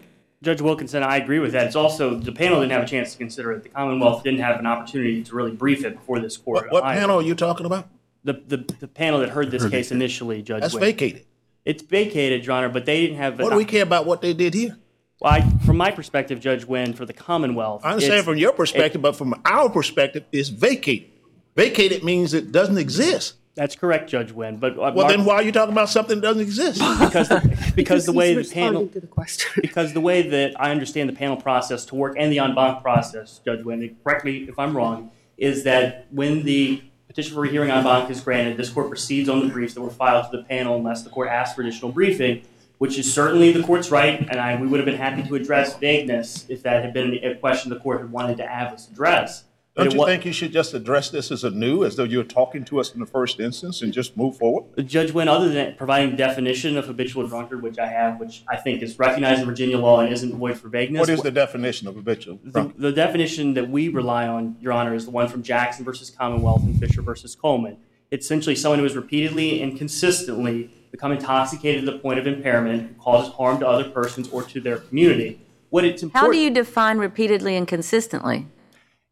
Judge Wilkinson, I agree with that. It's also, the panel didn't have a chance to consider it. The Commonwealth didn't have an opportunity to really brief it before this court.
What, what panel are you talking about?
The, the, the panel that heard this
Heard
case
it.
initially, Judge
That's
Wynn.
vacated.
It's vacated, Your Honor, but they didn't have.
What do we care about what they did here?
Well, I, from my perspective, Judge Wynn, for the Commonwealth.
I understand
it's-
from your perspective, but from our perspective, it's vacated. Vacated means it doesn't exist.
That's correct, Judge Wynn. But uh,
Well,
Mark-
then why are you talking about something that doesn't exist?
because the, because the way the
he's
panel
responding to the question.
because the way that I understand the panel process to work and the en banc process, Judge Wynn, correct me if I'm wrong, is that when the petition for rehearing en banc is granted, this court proceeds on the briefs that were filed to the panel unless the court asks for additional briefing, which is certainly the court's right, and I, we would have been happy to address vagueness if that had been a question the court had wanted to have us address. But
Don't you
wa-
think you should just address this as a new, as though you were talking to us in the first instance and just move forward?
Judge Wynn, other than providing definition of habitual drunkard, which I have, which I think is recognized in Virginia law and isn't void for vagueness.
What is the definition of habitual?
The, the definition that we rely on, Your Honor, is the one from Jackson versus Commonwealth and Fisher versus Coleman. It's essentially someone who has repeatedly and consistently become intoxicated to the point of impairment, who causes harm to other persons or to their community. What it's
How do you define repeatedly and consistently?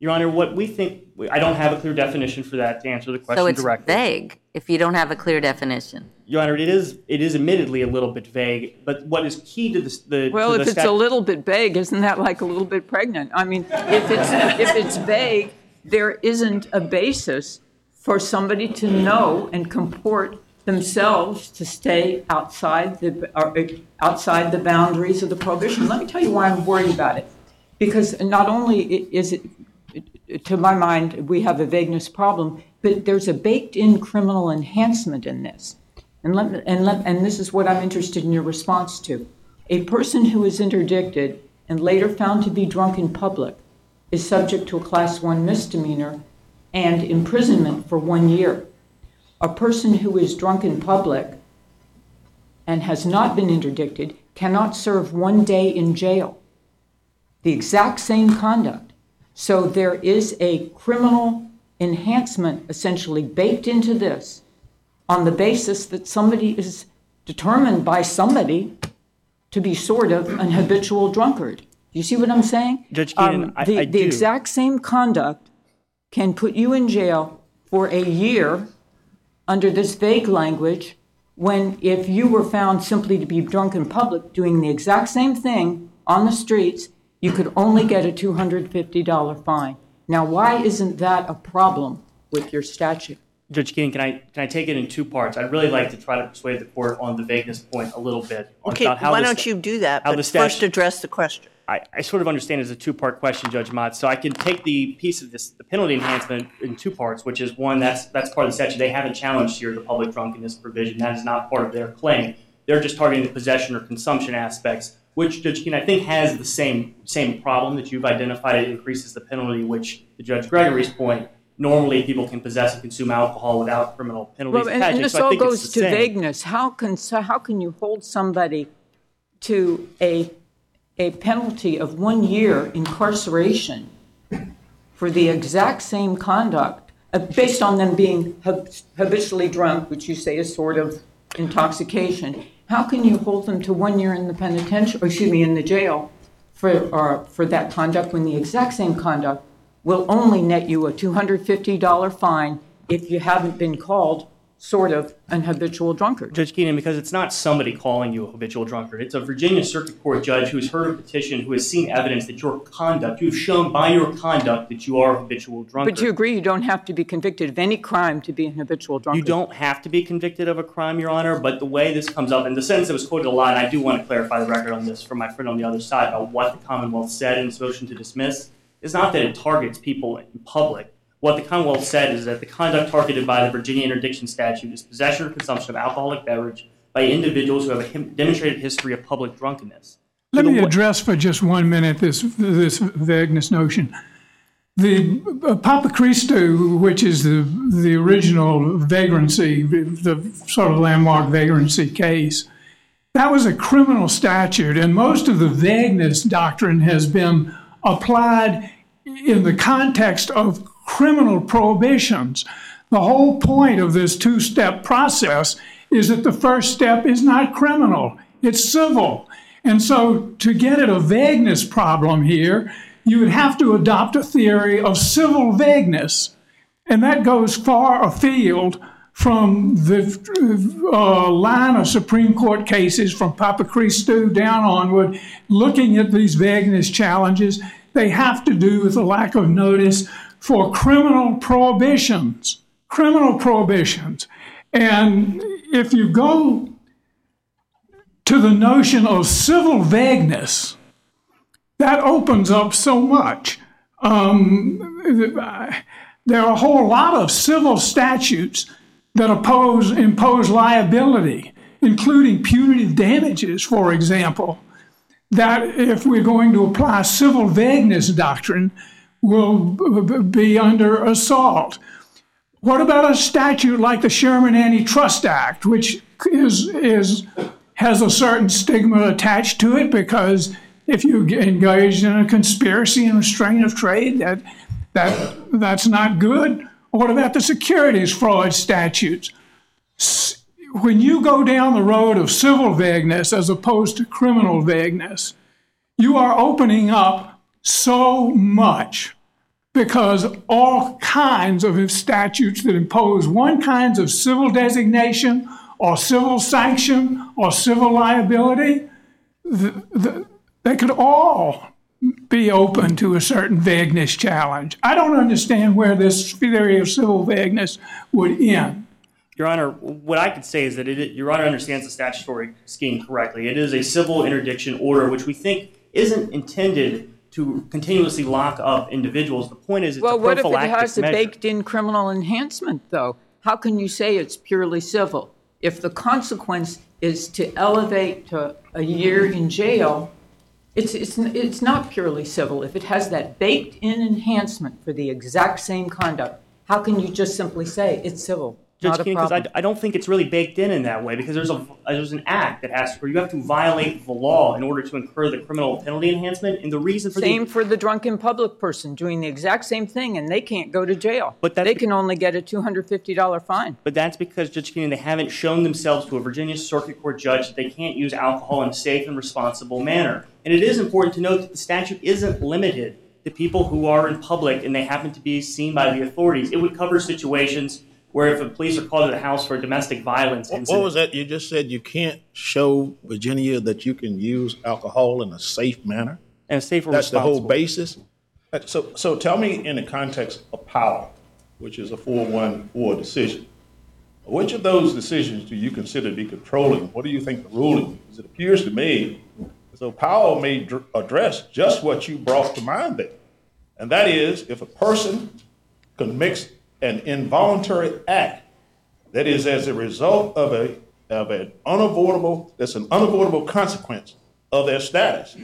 Your Honor, what we think, I don't have a clear definition for that to answer the question
So it's
directly.
vague if you don't have a clear definition.
Your Honor, it is it is admittedly a little bit vague, but what is key to this, the
Well,
to
if
the
it's
stat-
a little bit vague, isn't that like a little bit pregnant? I mean, if it's, if it's vague, there isn't a basis for somebody to know and comport themselves to stay outside the, or, uh, outside the boundaries of the prohibition. Let me tell you why I'm worried about it. Because not only is it to my mind, we have a vagueness problem, but there's a baked-in criminal enhancement in this. And let, and let, and this is what I'm interested in your response to. A person who is interdicted and later found to be drunk in public is subject to a class one misdemeanor and imprisonment for one year. A person who is drunk in public and has not been interdicted cannot serve one day in jail. The exact same conduct. So there is a criminal enhancement essentially baked into this on the basis that somebody is determined by somebody to be sort of an habitual drunkard. You see what I'm saying?
Judge Keenan, um, I-
the,
I
the
do.
exact same conduct can put you in jail for a year under this vague language when if you were found simply to be drunk in public doing the exact same thing on the streets, you could only get a $250 fine. Now, why isn't that a problem with your statute?
Judge Keenan, can I can I take it in two parts? I'd really like to try to persuade the court on the vagueness point a little bit.
Okay,
about how
why
the
don't
sta-
you do that,
how
but
the
first address the question.
I, I sort of understand it's a two-part question, Judge Motz. So I can take the piece of this, the penalty enhancement, in two parts, which is one, that's that's part of the statute. They haven't challenged here the public drunkenness provision. That is not part of their claim. They're just targeting the possession or consumption aspects, which Judge Keenan I think has the same same problem that you've identified. It increases the penalty, which to Judge Gregory's point, normally people can possess and consume alcohol without criminal penalties
Well, and, and this
so
all goes to
same.
vagueness. How can so how can you hold somebody to a a penalty of one year incarceration for the exact same conduct uh, based on them being hab- habitually drunk, which you say is sort of intoxication? How can you hold them to one year in the penitentiary, or excuse me, in the jail for or for that conduct when the exact same conduct will only net you a two hundred fifty dollar fine if you haven't been called sort of an habitual drunkard?
Judge Keenan, because it's not somebody calling you a habitual drunkard. It's a Virginia Circuit Court judge who's heard a petition, who has seen evidence that your conduct, you've shown by your conduct that you are a habitual drunkard.
But you agree you don't have to be convicted of any crime to be an habitual drunkard.
You don't have to be convicted of a crime, Your Honor, but the way this comes up, and the sentence that was quoted a lot, and I do want to clarify the record on this from my friend on the other side about what the Commonwealth said in its motion to dismiss, is not that it targets people in public. What the Commonwealth said is that the conduct targeted by the Virginia interdiction statute is possession or consumption of alcoholic beverage by individuals who have a demonstrated history of public drunkenness.
Let me address for just one minute this this vagueness notion. The uh, Papachristou, which is the the original vagrancy, the sort of landmark vagrancy case, that was a criminal statute, and most of the vagueness doctrine has been applied in the context of criminal prohibitions. The whole point of this two step process is that the first step is not criminal, it's civil. And so, to get at a vagueness problem here, you would have to adopt a theory of civil vagueness. And that goes far afield from the uh, line of Supreme Court cases from Papachristou down onward, looking at these vagueness challenges. They have to do with the lack of notice for criminal prohibitions. Criminal prohibitions. And if you go to the notion of civil vagueness, that opens up so much. Um, there are a whole lot of civil statutes that oppose, impose liability, including punitive damages, for example, that if we're going to apply civil vagueness doctrine, will be under assault. What about a statute like the Sherman Antitrust Act, which is is has a certain stigma attached to it because if you engage in a conspiracy and restraint of trade, that that that's not good. What about the securities fraud statutes? When you go down the road of civil vagueness as opposed to criminal vagueness, you are opening up so much because all kinds of statutes that impose one kinds of civil designation or civil sanction or civil liability, th- th- they could all be open to a certain vagueness challenge. I don't understand where this theory of civil vagueness would end.
Your Honor, what I could say is that it, Your Honor understands the statutory scheme correctly. It is a civil interdiction order, which we think isn't intended to continuously lock up individuals. The point is, it's
Well, what if it has a baked-in criminal enhancement, though? How can you say it's purely civil? If the consequence is to elevate to a year in jail, it's, it's, it's not purely civil. If it has that baked-in enhancement for the exact same conduct, how can you just simply say it's civil?
Judge Keenan, because. I, I don't think it's really baked in in that way because there's a there's an act that has where you have to violate the law in order to incur the criminal penalty enhancement, and the reason for
Same
the
for the drunken public person doing the exact same thing, and they can't go to jail.
But
they can only get a two hundred fifty dollar fine.
But that's because Judge Keenan, they haven't shown themselves to a Virginia Circuit Court judge that they can't use alcohol in a safe and responsible manner. And it is important to note that the statute isn't limited to people who are in public and they happen to be seen by the authorities. It would cover situations where if the police are called to the house for a domestic violence
What,
incident.
what was that? You just said you can't show Virginia that you can use alcohol in a safe manner.
And safe or
That's the whole basis. So, so tell me in the context of Powell, which is a four-one-four decision. Which of those decisions do you consider to be controlling? What do you think the ruling? is? It appears to me so Powell may dr- address just what you brought to mind there, and that is if a person commits an involuntary act that is as a result of a of an unavoidable that's an unavoidable consequence of their status.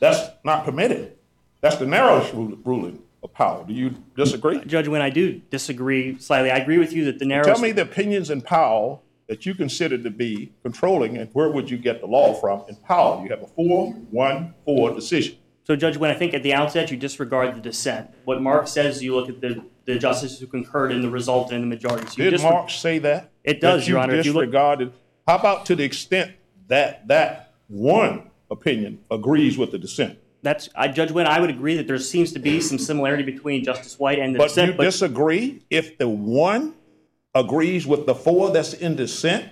That's not permitted. That's the narrowest ruling of Powell. Do you disagree?
Judge, Wynn I do disagree slightly, I agree with you that the narrow.
Tell me the opinions in Powell that you consider to be controlling, and where would you get the law from in Powell? You have a four-one-four decision.
So, Judge, Wynn I think at the outset you disregard the dissent, what Mark says, you look at the, the justices who concurred in the result and the majority. So you
Did
disre-
Mark say that?
It does,
That
Your Honor. You look-
disregarded. How about to the extent that that one opinion agrees with the dissent?
That's I, Judge Wynn. I would agree that there seems to be some similarity between Justice White and the dissent.
But
dissent.
you disagree if the one agrees with the four that's in dissent,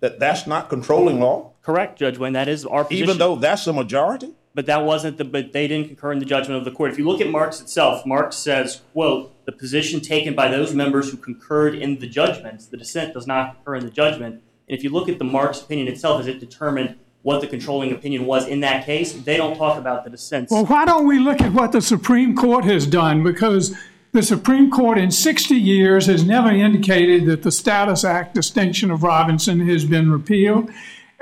that that's not controlling law?
Correct, Judge Wynn. That is our position.
Even though that's a majority?
But that wasn't the. But they didn't concur in the judgment of the court. If you look at Marks itself, Mark says, "quote The position taken by those members who concurred in the judgments, the dissent does not concur in the judgment." And if you look at the Marks opinion itself, as it determined what the controlling opinion was in that case, they don't talk about the dissent
Well, why don't we look at what the Supreme Court has done? Because the Supreme Court in 60 years has never indicated that the Status Act distinction of Robinson has been repealed.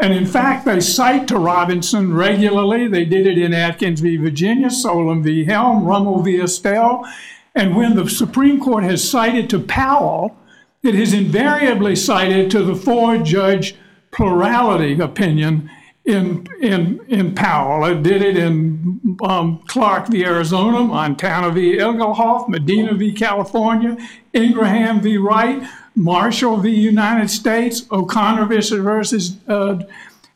And in fact, they cite to Robinson regularly. They did it in Atkins v. Virginia, Solem v. Helm, Rummel v. Estelle. And when the Supreme Court has cited to Powell, it has invariably cited to the four judge plurality opinion in, in, in Powell. It did it in um, Clark v. Arizona, Montana v. Egelhoff, Medina v. California, Ingraham v. Wright, Marshall v. United States, O'Connor versus uh,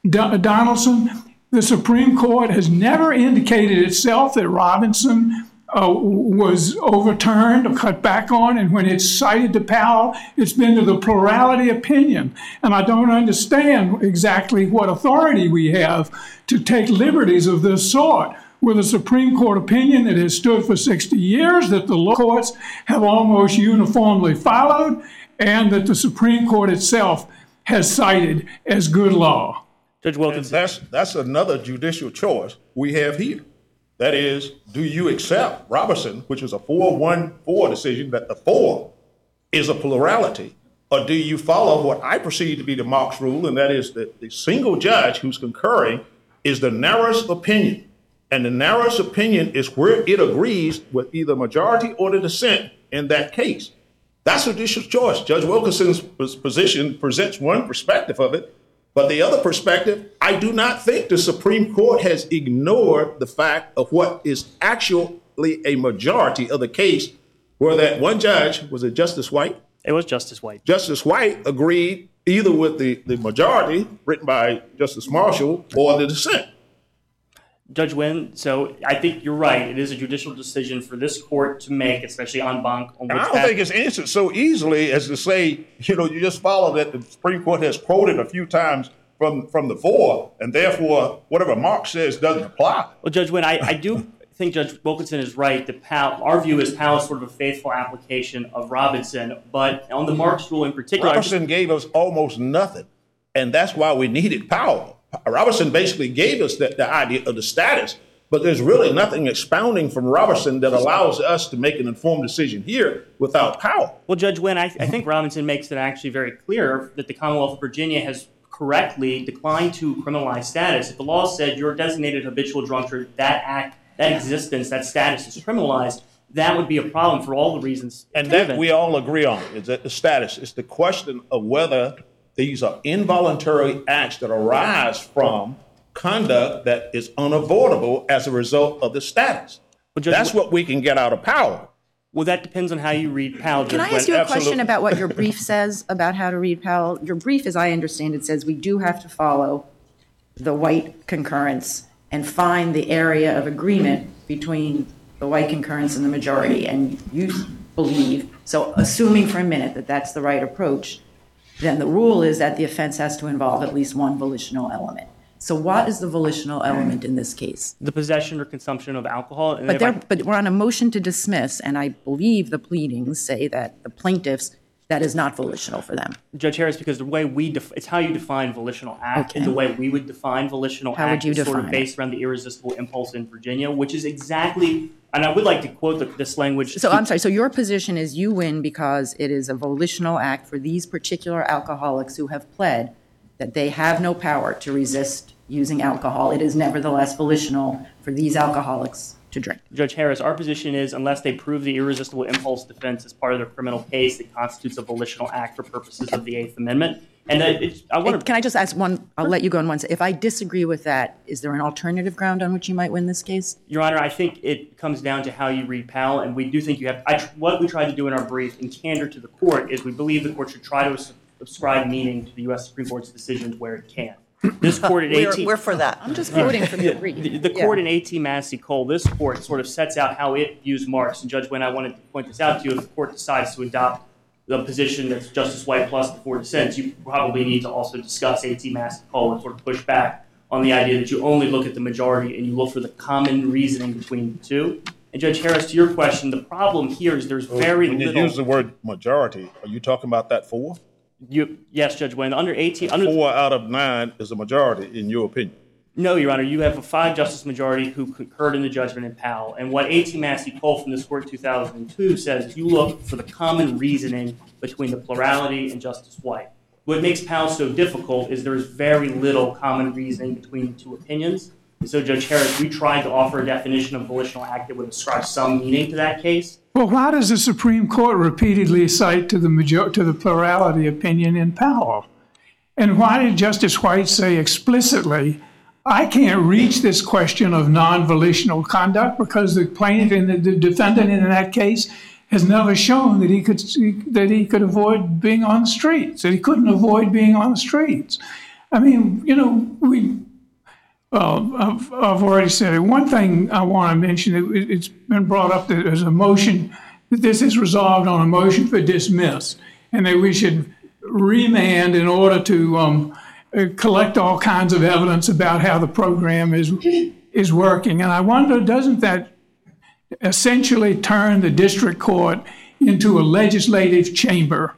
Do- Donaldson. The Supreme Court has never indicated itself that Robinson uh, was overturned or cut back on, and when it's cited to Powell, it's been to the plurality opinion. And I don't understand exactly what authority we have to take liberties of this sort with a Supreme Court opinion that has stood for 60 years, that the lower courts have almost uniformly followed, and that the Supreme Court itself has cited as good law.
Judge
Wilkins. That's, that's another judicial choice we have here. That is, do you accept Robertson, which is a 4-1-4 decision, that the four is a plurality, or do you follow what I perceive to be the Marks rule, and that is that the single judge who's concurring is the narrowest opinion, and the narrowest opinion is where it agrees with either majority or the dissent in that case. That's a judicial choice. Judge Wilkinson's position presents one perspective of it, but the other perspective, I do not think the Supreme Court has ignored the fact of what is actually a majority of the case where that one judge, was it Justice White?
It was Justice White.
Justice White agreed either with the, the majority written by Justice Marshall or the dissent.
Judge Wynn, so I think you're right. It is a judicial decision for this court to make, especially en banc. On
I don't
path-
think it's answered so easily as to say, you know, you just follow that the Supreme Court has quoted a few times from, from the four, and therefore whatever Marks says doesn't apply.
Well, Judge Wynn, I, I do think Judge Wilkinson is right. That Powell, our view is Powell is sort of a faithful application of Robinson, but on the Marks rule in particular, just-
gave us almost nothing, and that's why we needed Powell. Robinson basically gave us the, the idea of the status, But there's really nothing expounding from Robinson that allows us to make an informed decision here without Powell.
Well, Judge Wynn, I, I think Robinson makes it actually very clear that the Commonwealth of Virginia has correctly declined to criminalize status. If the law said you're designated habitual drunkard, that act, that existence, that status is criminalized, that would be a problem for all the reasons.
And
given.
that we all agree on, is that the status. It's the question of whether these are involuntary acts that arise from conduct that is unavoidable as a result of the status. That's what we can get out of Powell.
Well, that depends on how you read Powell.
Can I ask you a question about what your brief says about how to read Powell? Your brief, as I understand it, says we do have to follow the white concurrence and find the area of agreement between the white concurrence and the majority. And you believe, so assuming for a minute that that's the right approach, then the rule is that the offense has to involve at least one volitional element. So what is the volitional element in this case?
The possession or consumption of alcohol. And
But
I-
but we're on a motion to dismiss, and I believe the pleadings say that the plaintiffs, that is not volitional for them.
Judge Harris, because the way we def- it's how you define volitional act
Okay.
and the way we would define volitional
How would
act is sort of
it?
based around the irresistible impulse in Virginia, which is exactly. And I would like to quote the, this language.
So I'm sorry, so your position is you win because it is a volitional act for these particular alcoholics who have pled that they have no power to resist using alcohol. It is nevertheless volitional for these alcoholics to drink.
Judge Harris, our position is unless they prove the irresistible impulse defense as part of their criminal case, it constitutes a volitional act for purposes of the Eighth Amendment. And it's, I want to.
Can I just ask one, I'll let you go on one. If I disagree with that, is there an alternative ground on which you might win this case?
Your Honor, I think it comes down to how you read Powell, and we do think you have. I, what we tried to do in our brief, in candor to the court, is we believe the court should try to ascribe meaning to the U.S. Supreme Court's decisions where it can. This court at
We're-
18.
we're for that.
I'm just quoting from your brief.
The, the
Yeah.
court in AT Massey Coal, this court sort of sets out how it views Marks. And Judge Wynn, I wanted to point this out to you. If the court decides to adopt the position that's Justice White plus the four dissents, you probably need to also discuss AT Massey Coal and sort of push back on the idea that you only look at the majority and you look for the common reasoning between the two. And Judge Harris, to your question, the problem here is there's very
when you
little.
use the word majority, are you talking about that four?
You, yes, Judge Wynn. Under 18, under
Four out of nine is a majority, in your opinion.
No, Your Honor. You have a five justice majority who concurred in the judgment in Powell. And what A.T. Massey Coal from this court in 2002 says you look for the common reasoning between the plurality and Justice White. What makes Powell so difficult is there is very little common reasoning between the two opinions. So, Judge Harris, we tried to offer a definition of volitional act that would ascribe some meaning to that case.
Well, why does the Supreme Court repeatedly cite to the major, to the plurality opinion in Powell? And why did Justice White say explicitly, I can't reach this question of non-volitional conduct because the plaintiff and the, the defendant in that case has never shown that he could that he could avoid being on the streets, that he couldn't avoid being on the streets. I mean, you know, we well, I've, I've already said it. One thing I want to mention, it, it's been brought up that there's a motion, that this is resolved on a motion for dismiss, and that we should remand in order to um, uh, collect all kinds of evidence about how the program is, is working. And I wonder, doesn't that essentially turn the district court into a legislative chamber?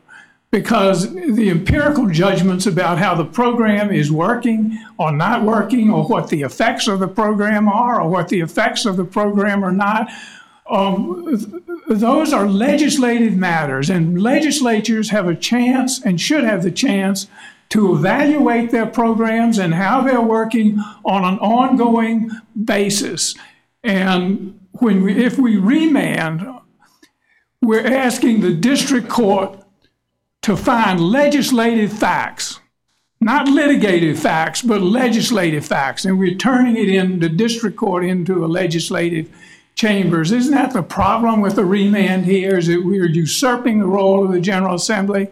Because the empirical judgments about how the program is working or not working, or what the effects of the program are, or what the effects of the program are not, um, th- those are legislative matters, and legislatures have a chance and should have the chance to evaluate their programs and how they're working on an ongoing basis. And when we, if we remand, we're asking the district court to find legislative facts, not litigated facts, but legislative facts, and we're turning it in the district court into a legislative chambers. Isn't that the problem with the remand here? Is that we're usurping the role of the General Assembly?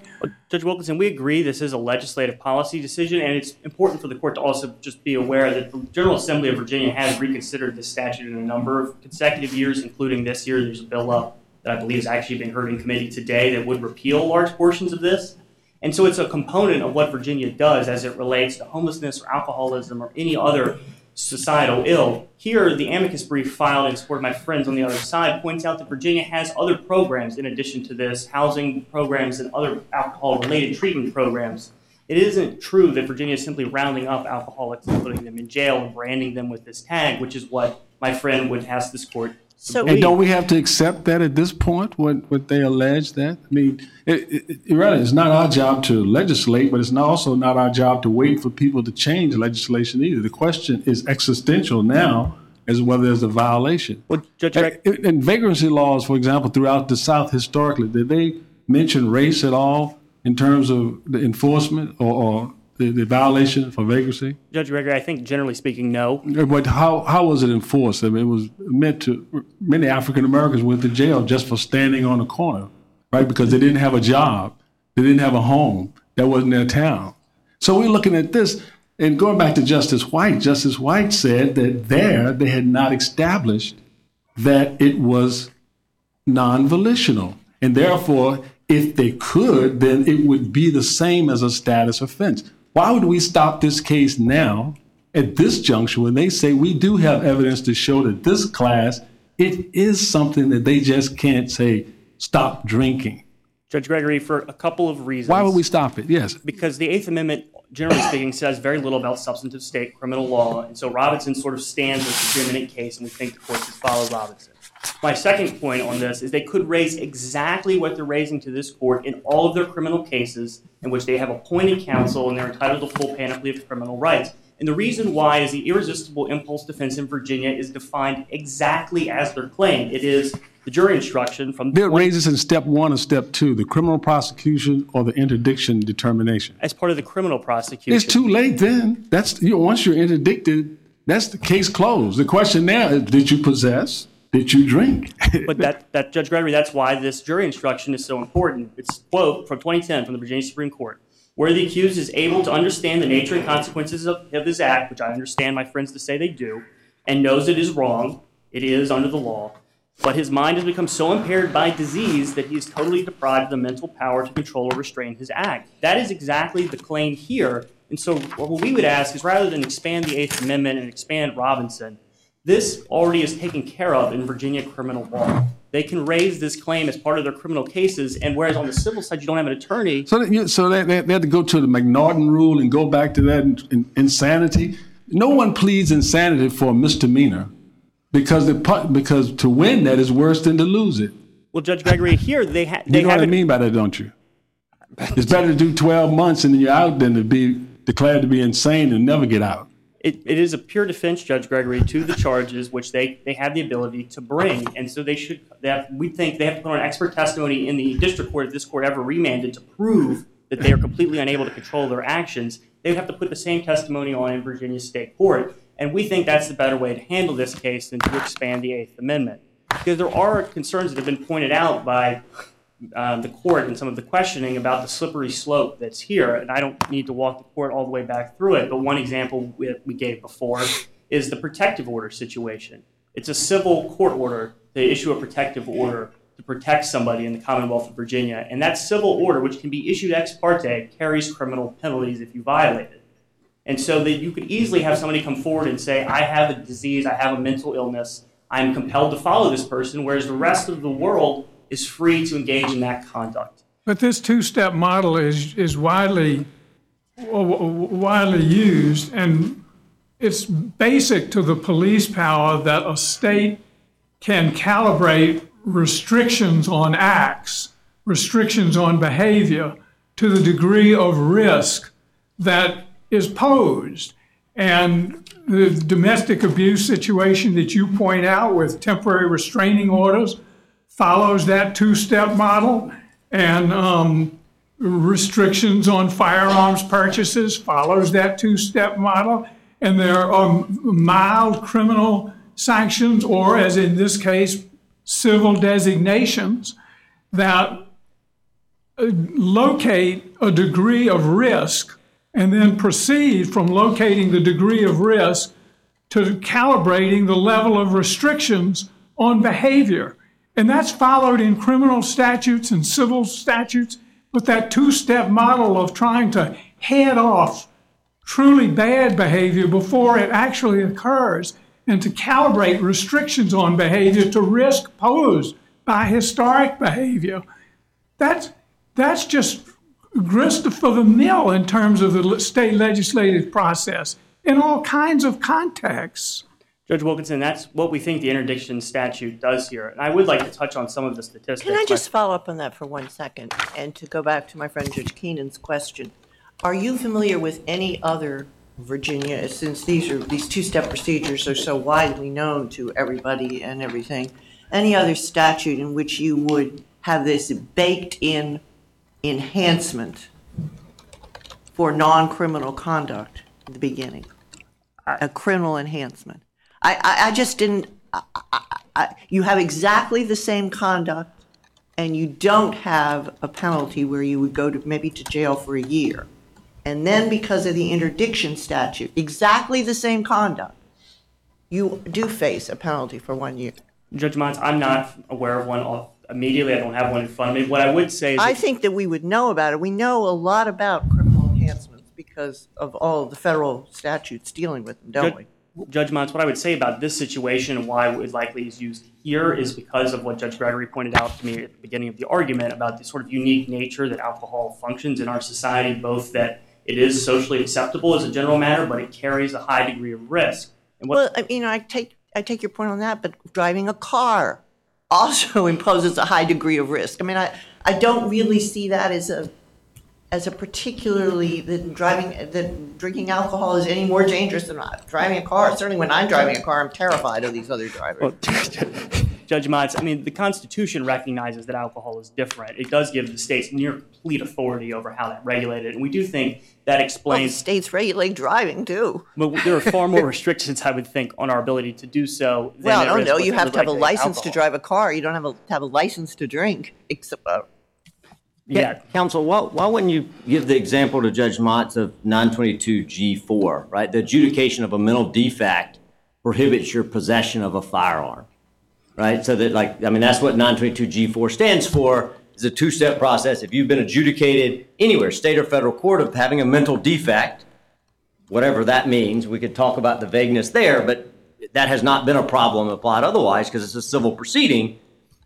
Judge Wilkinson, we agree this is a legislative policy decision, and it's important for the court to also just be aware that the General Assembly of Virginia has reconsidered this statute in a number of consecutive years, including this year. There's a bill up that I believe is actually being heard in committee today that would repeal large portions of this. And so it's a component of what Virginia does as it relates to homelessness or alcoholism or any other societal ill. Here, the amicus brief filed in support of my friends on the other side points out that Virginia has other programs in addition to this, housing programs and other alcohol related treatment programs. It isn't true that Virginia is simply rounding up alcoholics and putting them in jail and branding them with this tag, which is what my friend would ask this court to
And
believe.
don't we have to accept that at this point, what, what they allege that? I mean, it, it, it really, it's not our job to legislate, but it's not also not our job to wait for people to change legislation either. The question is existential now as whether there's a violation.
Well, Judge
And, and vagrancy laws, for example, throughout the South historically, did they mention race at all in terms of the enforcement or, or the, the violation for vagrancy?
Judge Gregory, I think generally speaking, no.
But how, how was it enforced? I mean, it was meant to, many African Americans went to jail just for standing on a corner, right? Because they didn't have a job, they didn't have a home, that wasn't their town. So we're looking at this, and going back to Justice White, Justice White said that there they had not established that it was non volitional. And therefore, if they could, then it would be the same as a status offense. Why would we stop this case now at this juncture when they say we do have evidence to show that this class, it is something that they just can't say, stop drinking?
Judge Gregory, for a couple of reasons.
Why would we stop it? Yes.
Because the Eighth Amendment, generally speaking, says very little about substantive state criminal law, and so Robinson sort of stands as the preeminent case, and we think the court should follow Robinson. My second point on this is they could raise exactly what they're raising to this court in all of their criminal cases in which they have appointed counsel and they're entitled to full panoply of criminal rights. And the reason why is the irresistible impulse defense in Virginia is defined exactly as their claim. It is the jury instruction from
They'll raise this in step one or step two, the criminal prosecution or the interdiction determination.
as part of the criminal prosecution.
It's too late then. That's you know, once you're interdicted, that's the case closed. The question now is did you possess? Did you drink?
but that, that Judge Gregory, that's why this jury instruction is so important. It's quote from 2010 from the Virginia Supreme Court, where the accused is able to understand the nature and consequences of, of his act, which I understand my friends to say they do, and knows it is wrong. It is under the law. But his mind has become so impaired by disease that he is totally deprived of the mental power to control or restrain his act. That is exactly the claim here. And so, what we would ask is rather than expand the Eighth Amendment and expand Robinson, this already is taken care of in Virginia criminal law. They can raise this claim as part of their criminal cases, and whereas on the civil side you don't have an attorney,
So, you, so they, they, they had to go to the M'Naghten rule and go back to that in, in- insanity. No one pleads insanity for a misdemeanor because the because to win that is worse than to lose it.
well, Judge Gregory, here they, ha-
You
they
know what I mean by that, don't you? It's better to do 12 months and then you're out than to be declared to be insane and never get out.
It, it is a pure defense, Judge Gregory, to the charges which they, they have the ability to bring, and so they should. They have, we think they have to put on expert testimony in the district court if this court ever remanded to prove that they are completely unable to control their actions. They would have to put the same testimony on in Virginia State Court, and we think that's the better way to handle this case than to expand the Eighth Amendment, because there are concerns that have been pointed out by uh, the court and some of the questioning about the slippery slope that's here. And I don't need to walk the court all the way back through it, but one example we, we gave before is the protective order situation. It's a civil court order to issue a protective order to protect somebody in the Commonwealth of Virginia. And that civil order, which can be issued ex parte, carries criminal penalties if you violate it. And so that you could easily have somebody come forward and say, I have a disease, I have a mental illness, I'm compelled to follow this person, whereas the rest of the world is free to engage in that conduct.
But this two-step model is, is widely, widely used, and it's basic to the police power that a state can calibrate restrictions on acts, restrictions on behavior, to the degree of risk that is posed. And the domestic abuse situation that you point out with temporary restraining orders follows that two-step model, and um, restrictions on firearms purchases follows that two-step model, and there are mild criminal sanctions, or as in this case, civil designations that uh, locate a degree of risk and then proceed from locating the degree of risk to calibrating the level of restrictions on behavior. And that's followed in criminal statutes and civil statutes, but that two step model of trying to head off truly bad behavior before it actually occurs and to calibrate restrictions on behavior to risk posed by historic behavior. That's, that's just grist for the mill in terms of the state legislative process in all kinds of contexts.
Judge Wilkinson, that's what we think the interdiction statute does here. And I would like to touch on some of the statistics.
Can I just follow up on that for one second and to go back to my friend Judge Keenan's question? Are you familiar with any other Virginia, since these are, these two-step procedures are so widely known to everybody and everything, any other statute in which you would have this baked-in enhancement for non-criminal conduct at the beginning? A criminal enhancement? I, I, I just didn't, I, I, I, you have exactly the same conduct and you don't have a penalty where you would go to, maybe to jail for a year. And then because of the interdiction statute, exactly the same conduct, you do face a penalty for one year.
Judge Motz, I'm not aware of one off- immediately. I don't have one in front of me. What I would say is
I think that we would know about it. We know a lot about criminal enhancements because of all the federal statutes dealing with them, don't we?
Judge Motz, what I would say about this situation and why it likely is used here is because of what Judge Gregory pointed out to me at the beginning of the argument about the sort of unique nature that alcohol functions in our society, both that it is socially acceptable as a general matter, but it carries a high degree of risk. And what,
Well, I mean, I take, I take your point on that, but driving a car also imposes a high degree of risk. I mean, I, I don't really see that as a, as a particularly, that driving, that drinking alcohol is any more dangerous than not driving a car. Certainly when I'm driving a car, I'm terrified of these other drivers.
Well, Judge Motz, I mean, the Constitution recognizes that alcohol is different. It does give the states near complete authority over how that regulated, and we do think that
Well,
explains.
states regulate driving too.
But there are far more restrictions, I would think, on our ability to do so. Than
Well, no,
is
no, you have to have a license to drive a car. You don't have a, to have a license to drink, except, uh,
Yeah.
Counsel, why, why wouldn't you give the example to Judge Motz of 922G4, right? The adjudication of a mental defect prohibits your possession of a firearm, right? So that, like, I mean, that's what 922G4 stands for. It's a two-step process. If you've been adjudicated anywhere, state or federal court, of having a mental defect, whatever that means, we could talk about the vagueness there, but that has not been a problem applied otherwise because it's a civil proceeding.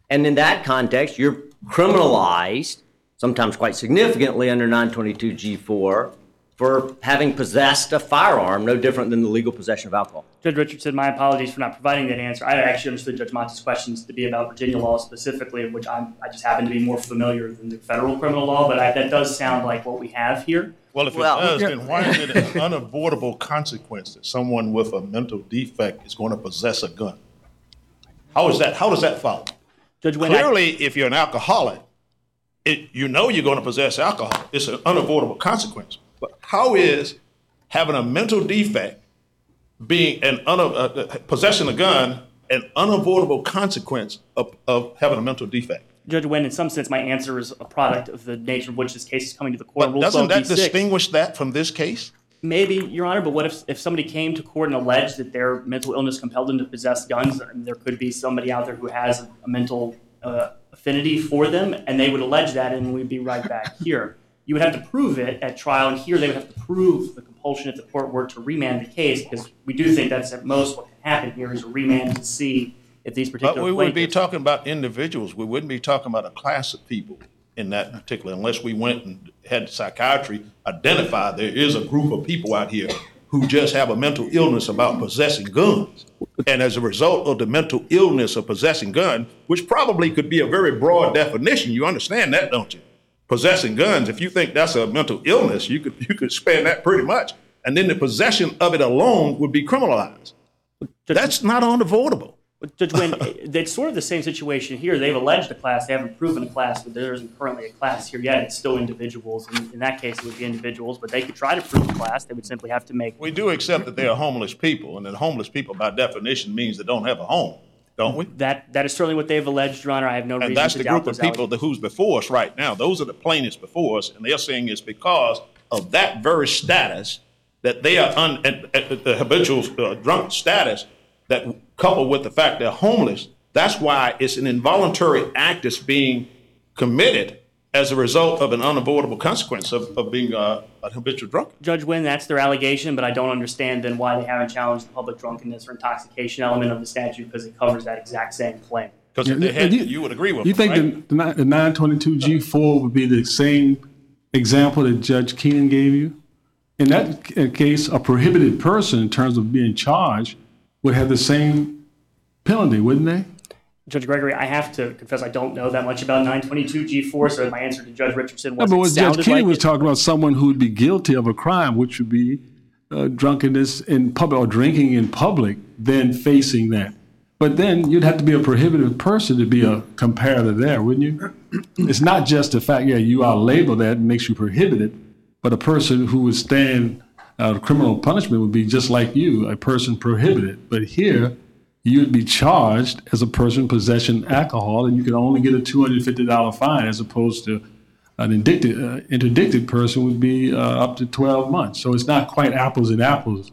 And in that context, you're criminalized, sometimes quite significantly under 922G4, for having possessed a firearm, no different than the legal possession of alcohol.
Judge Richardson, my apologies for not providing that answer. I actually understood Judge Motz's questions to be about Virginia law specifically, of which I'm, I just happen to be more familiar than the federal criminal law, but I, that does sound like what we have here.
Well, if it does, then why is it an unavoidable consequence that someone with a mental defect is going to possess a gun? How is that? How does that follow?
Judge Wynn, I-
Clearly, if you're an alcoholic, it, you know you're going to possess alcohol. It's an unavoidable consequence. But how is having a mental defect being an un, uh, possessing a gun an unavoidable consequence of, of having a mental defect?
Judge Wynn, in some sense, my answer is a product of the nature of which this case is coming to the court.
But
Rule
doesn't that distinguish that from this case?
Maybe, Your Honor, but what if, if somebody came to court and alleged that their mental illness compelled them to possess guns? And there could be somebody out there who has a mental uh, affinity for them, and they would allege that, and we'd be right back here. You would have to prove it at trial, and here they would have to prove the compulsion if the court were to remand the case, because we do think that's at most what can happen here is a remand to see if these particular
But we would be talking about individuals. We wouldn't be talking about a class of people in that particular, unless we went and had psychiatry identify there is a group of people out here who just have a mental illness about possessing guns. And as a result of the mental illness of possessing gun, which probably could be a very broad definition, you understand that, don't you? Possessing guns, if you think that's a mental illness, you could you could span that pretty much. And then the possession of it alone would be criminalized. That's not unavoidable.
Judge Wynn, it's sort of the same situation here. They've alleged a class, they haven't proven a class, but there isn't currently a class here yet. It's still individuals. And in that case, it would be individuals, but they could try to prove a class. They would simply have to make.
We do accept that they are homeless people, and that homeless people, by definition, means they don't have a home, don't we?
That that is certainly what they've alleged, Your Honor. I have no reason to doubt that
And that's the group of people that who's before us right now. Those are the plaintiffs before us, and they're saying it's because of that very status that they are un, at, at the habitual uh, drunk status that coupled with the fact they're homeless. That's why it's an involuntary act that's being committed as a result of an unavoidable consequence of, of being uh, a habitual drunk.
Judge Wynn, that's their allegation, but I don't understand then why they haven't challenged the public drunkenness or intoxication element of the statute because it covers that exact same claim.
Because if they had, you would agree with
You
them,
think
right?
the, the 922G4 would be the same example that Judge Keenan gave you? In that case, a prohibited person in terms of being charged would have the same penalty, wouldn't they?
Judge Gregory, I have to confess I don't know that much about 922G4, so my answer to Judge Richardson
No,
was
but
it
what Judge Keenan
like
was
it.
talking about someone who would be guilty of a crime, which would be uh, drunkenness in public or drinking in public, then facing that. But then you'd have to be a prohibitive person to be a comparator there, wouldn't you? It's not just the fact, yeah, you are labeled that makes you prohibited, but a person who would stand uh, criminal punishment would be just like you, a person prohibited. But here, you'd be charged as a person possessing alcohol, and you could only get a two hundred fifty dollar fine, as opposed to an indicted, uh, interdicted person would be uh, up to twelve months. So it's not quite apples and apples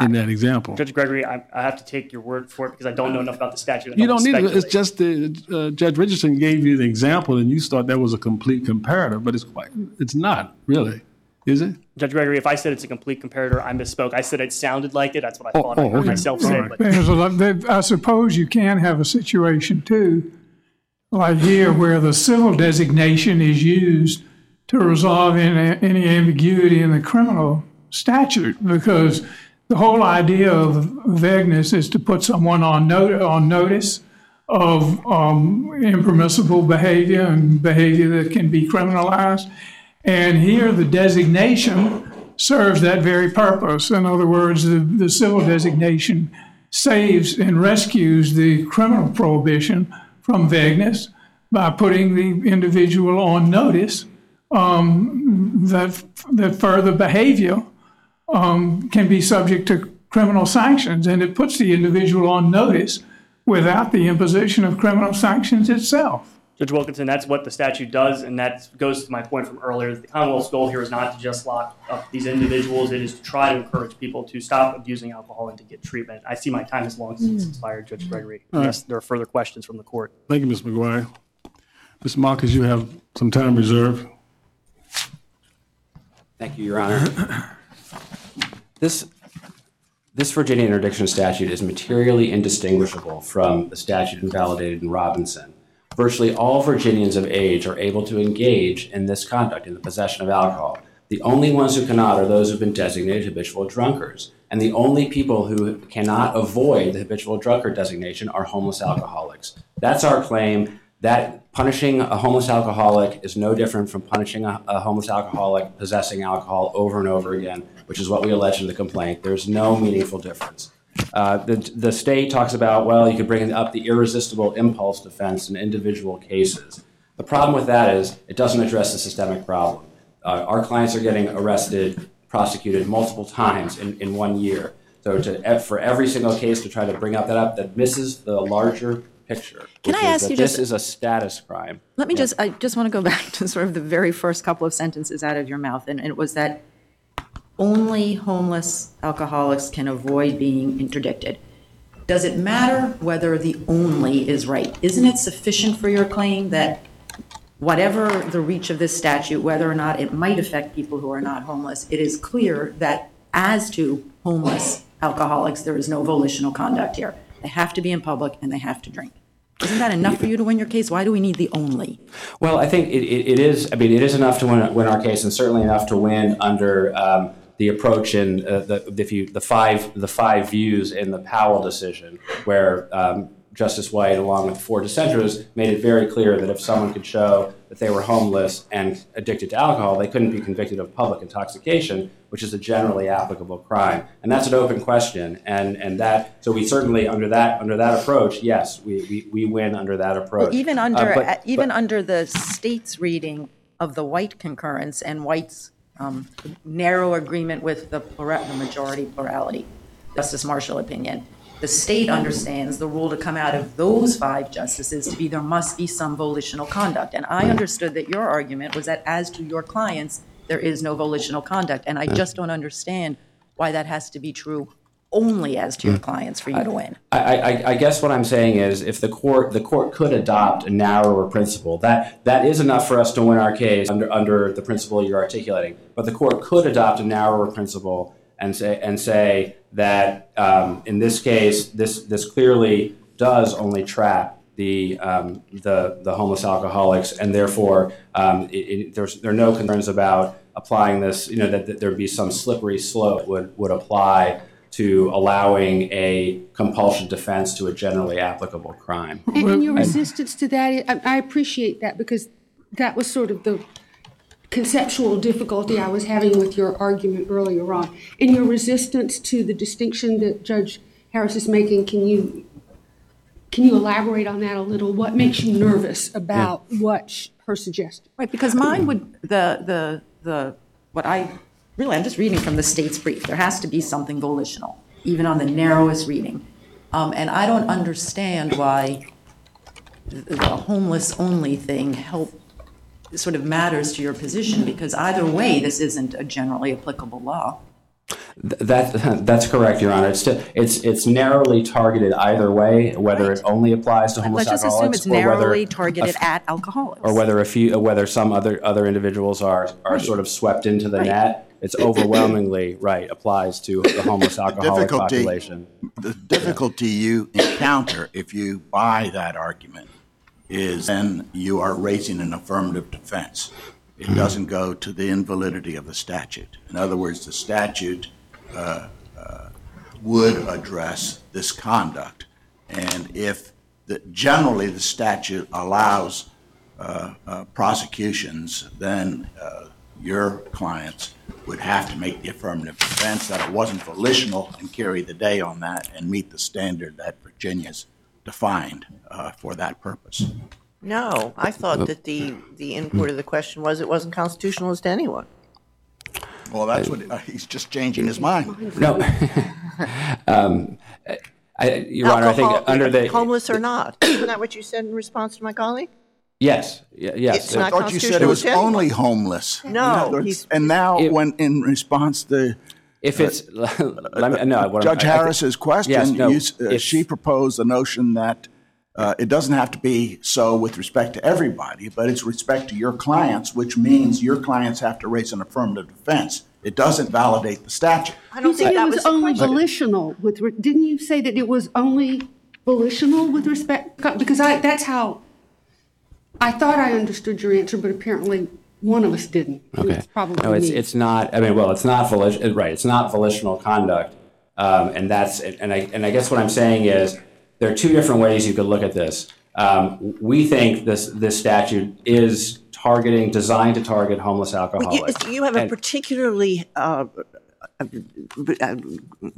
in that example.
Judge Gregory, I, I have to take your word for it because I don't know enough about the statute.
You don't need
wanna
it. It's just the uh, Judge Richardson gave you the example, and you thought that was a complete comparator, but it's quite. It's not really, is it?
Judge Gregory, if I said it's a complete comparator, I misspoke. I said it sounded like it. That's what I
Oh,
thought I
oh,
heard
okay.
myself
All
say.
right.
But
There's a lot, there- I suppose you can have a situation too, like here, where the civil designation is used to resolve any, any ambiguity in the criminal statute, because the whole idea of vagueness is to put someone on note, on notice of um, impermissible behavior and behavior that can be criminalized. And here, the designation serves that very purpose. In other words, the, the civil designation saves and rescues the criminal prohibition from vagueness by putting the individual on notice um, that, that further behavior um, can be subject to criminal sanctions. And it puts the individual on notice without the imposition of criminal sanctions itself.
Judge Wilkinson, that's what the statute does, and that goes to my point from earlier. The Commonwealth's goal here is not to just lock up these individuals. It is to try to encourage people to stop abusing alcohol and to get treatment. I see my time has long since hmm. expired, Judge hmm. Gregory.
All right.
Unless there are further questions from the court.
Thank you, Ms. McGuire. Ms. Marcus, you have some time reserved.
Thank you, Your Honor. This, this Virginia interdiction statute is materially indistinguishable from the statute invalidated in Robinson. Virtually all Virginians of age are able to engage in this conduct, in the possession of alcohol. The only ones who cannot are those who've been designated habitual drunkards. And the only people who cannot avoid the habitual drunkard designation are homeless alcoholics. That's our claim. That punishing a homeless alcoholic is no different from punishing a, a homeless alcoholic possessing alcohol over and over again, which is what we allege in the complaint. There's no meaningful difference. Uh, the, the state talks about, well, you could bring up the irresistible impulse defense in individual cases. The problem with that is it doesn't address the systemic problem. Uh, our clients are getting arrested, prosecuted multiple times in, in one year. So to, for every single case to try to bring up that up, that misses the larger picture.
Can I ask you
this is a status crime.
Let me
Yeah.
just, I just want to go back to sort of the very first couple of sentences out of your mouth, and it was that only homeless alcoholics can avoid being interdicted. Does it matter whether the only is right? Isn't it sufficient for your claim that whatever the reach of this statute, whether or not it might affect people who are not homeless, it is clear that as to homeless alcoholics, there is no volitional conduct here. They have to be in public and they have to drink. Isn't that enough for you to win your case? Why do we need the only?
Well, I think it, it, it is. I mean, it is enough to win, win our case, and certainly enough to win under um, the approach in uh, the if you the five the five views in the Powell decision, where um, Justice White, along with four dissenters, made it very clear that if someone could show that they were homeless and addicted to alcohol, they couldn't be convicted of public intoxication, which is a generally applicable crime, and that's an open question. And and that so we certainly under that under that approach, yes, we we, we win under that approach.
Well, even
Uh,
under,
but-
uh, even
but-
under the state's reading of the White concurrence and White's um, narrow agreement with the plura- the majority plurality, Justice Marshall opinion, the state understands the rule to come out of those five justices to be there must be some volitional conduct. And I understood that your argument was that as to your clients, there is no volitional conduct. And I just don't understand why that has to be true only as to your clients for you to win.
I, I, I guess what I'm saying is, if the court the court could adopt a narrower principle, that that is enough for us to win our case under under the principle you're articulating. But the court could adopt a narrower principle and say and say that um, in this case, this this clearly does only trap the um, the the homeless alcoholics, and therefore um, it, it, there's there are no concerns about applying this. You know that, that there'd be some slippery slope would would apply to allowing a compulsion defense to a generally applicable crime.
And, and your resistance to that, I, I appreciate that because that was sort of the conceptual difficulty I was having with your argument earlier on. In your resistance to the distinction that Judge Harris is making, can you can you elaborate on that a little? What makes you nervous about what sh- her suggestion?
Right, because mine would, the, the, the, what I, really, I'm just reading from the state's brief. There has to be something volitional, even on the narrowest reading. Um, and I don't understand why the homeless-only thing help, sort of matters to your position, because either way, this isn't a generally applicable law.
That, that's correct, Your Honor. It's, still- it's, it's narrowly targeted either way, whether it only applies to homeless
Let's just assume
alcoholics.
it's narrowly targeted
f-
at alcoholics.
Or whether a few, whether some other, other individuals are, are
Right.
sort of swept into the
Right.
net. It's overwhelmingly, right, applies to the homeless alcoholic
difficulty-
population.
The difficulty you encounter if you buy that argument is then you are raising an affirmative defense. It doesn't go to the invalidity of the statute. In other words, the statute uh, uh, would address this conduct. And if, the- generally, the statute allows uh, uh, prosecutions, then uh, your clients would have to make the affirmative defense that it wasn't volitional and carry the day on that and meet the standard that Virginia's defined uh, for that purpose.
No, I thought that the, the import of the question was it wasn't constitutional as to anyone.
Well, that's what, uh, he's just changing his mind.
No. Um, I, Your Honor, I think under the,
Homeless or not. Isn't that what you said in response to my colleague?
Yes, y- yes.
It's not
I thought you said it was
constitutional
only homeless.
No,
In
he's-
And now, when, in response to.
If it's, let me, no. what I'm-
Judge
I- I think-
Harris's question,
Yes, no,
you s- uh,
if-
she proposed the notion that uh, it doesn't have to be so with respect to everybody, but it's respect to your clients, which means your clients have to raise an affirmative defense. It doesn't validate the statute.
I don't
You said
think
it
that
was
was the
only
question.
volitional with, re- didn't you say that it was only volitional with respect? Because I, that's how, I thought I understood your answer, but apparently one of us didn't.
Okay.
It's probably
No, it's,
me.
it's not, I mean, well, it's not volition, right, it's not volitional conduct. Um, and that's, and I, and I guess what I'm saying is, there are two different ways you could look at this. Um, we think this, this statute is targeting, designed to target homeless
You,
alcoholics.
you have a particularly uh, uh, uh,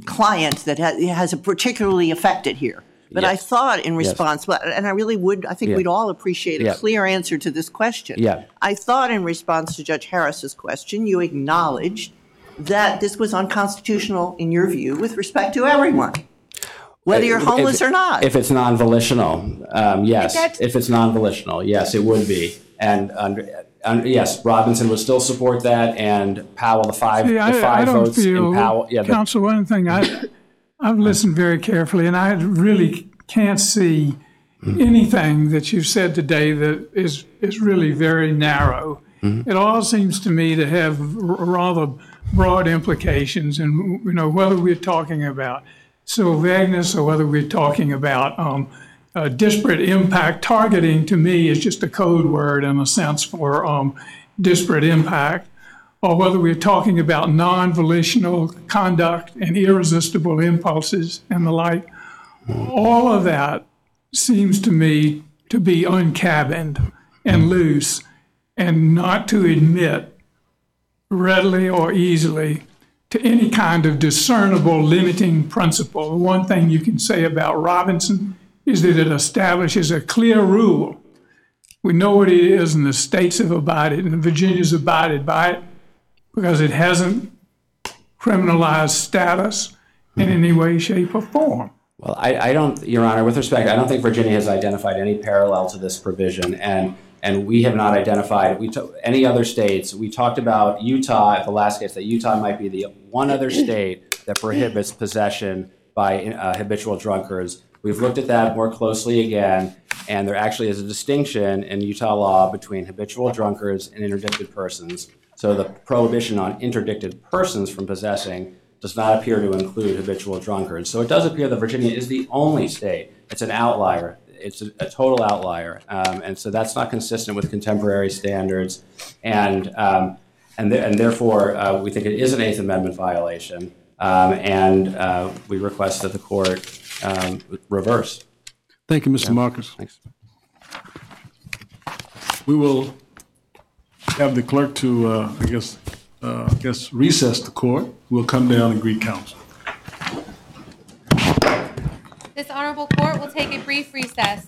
client that has, has a particularly affected here. But I thought in
Yes.
response, but- and I really would, I think
Yeah.
we'd all appreciate a
Yeah.
clear answer to this question.
Yeah.
I thought in response to Judge Harris's question, you acknowledged that this was unconstitutional in your view with respect to everyone, whether you're
If-
homeless or not.
If it's non-volitional, um, yes.
That's-
If it's non-volitional, yes, it would be. And under, un- yes, Robinson would still support that, and Powell, the five,
See,
the
I, I
five
don't
votes in
feel,
Powell. Yeah, the-
Counsel, one thing, I, I've listened very carefully, and I really can't see anything that you've said today that is, is really very narrow. It all seems to me to have r- rather broad implications, and, you know, whether we're talking about civil vagueness or whether we're talking about um, uh, disparate impact, targeting to me is just a code word in a sense for um, disparate impact or whether we're talking about non-volitional conduct and irresistible impulses and the like, all of that seems to me to be uncabined and hmm. loose and not to admit readily or easily to any kind of discernible limiting principle. The one thing you can say about Robinson is that it establishes a clear rule. We know what it is, and the states have abided, and Virginia's abided by it because it hasn't criminalized status in any way, shape, or form.
Well, I, I don't, Your Honor, with respect, I don't think Virginia has identified any parallel to this provision, and and we have not identified we to, any other states. We talked about Utah at the last case that Utah might be the one other state that prohibits possession by uh, habitual drunkards. We've looked at that more closely again, and there actually is a distinction in Utah law between habitual drunkards and interdicted persons. So the prohibition on interdicted persons from possessing does not appear to include habitual drunkards. So it does appear that Virginia is the only state. It's an outlier. It's a, a total outlier, um, and so that's not consistent with contemporary standards, and um, and, th- and therefore uh, we think it is an Eighth Amendment violation. um, and uh, we request that the court um, reverse.
Thank you, Mr. Marcus.
Thanks.
We will have the clerk to, uh, I guess, uh, I guess recess the court. We'll come down and greet counsel.
This honorable court will take a brief recess.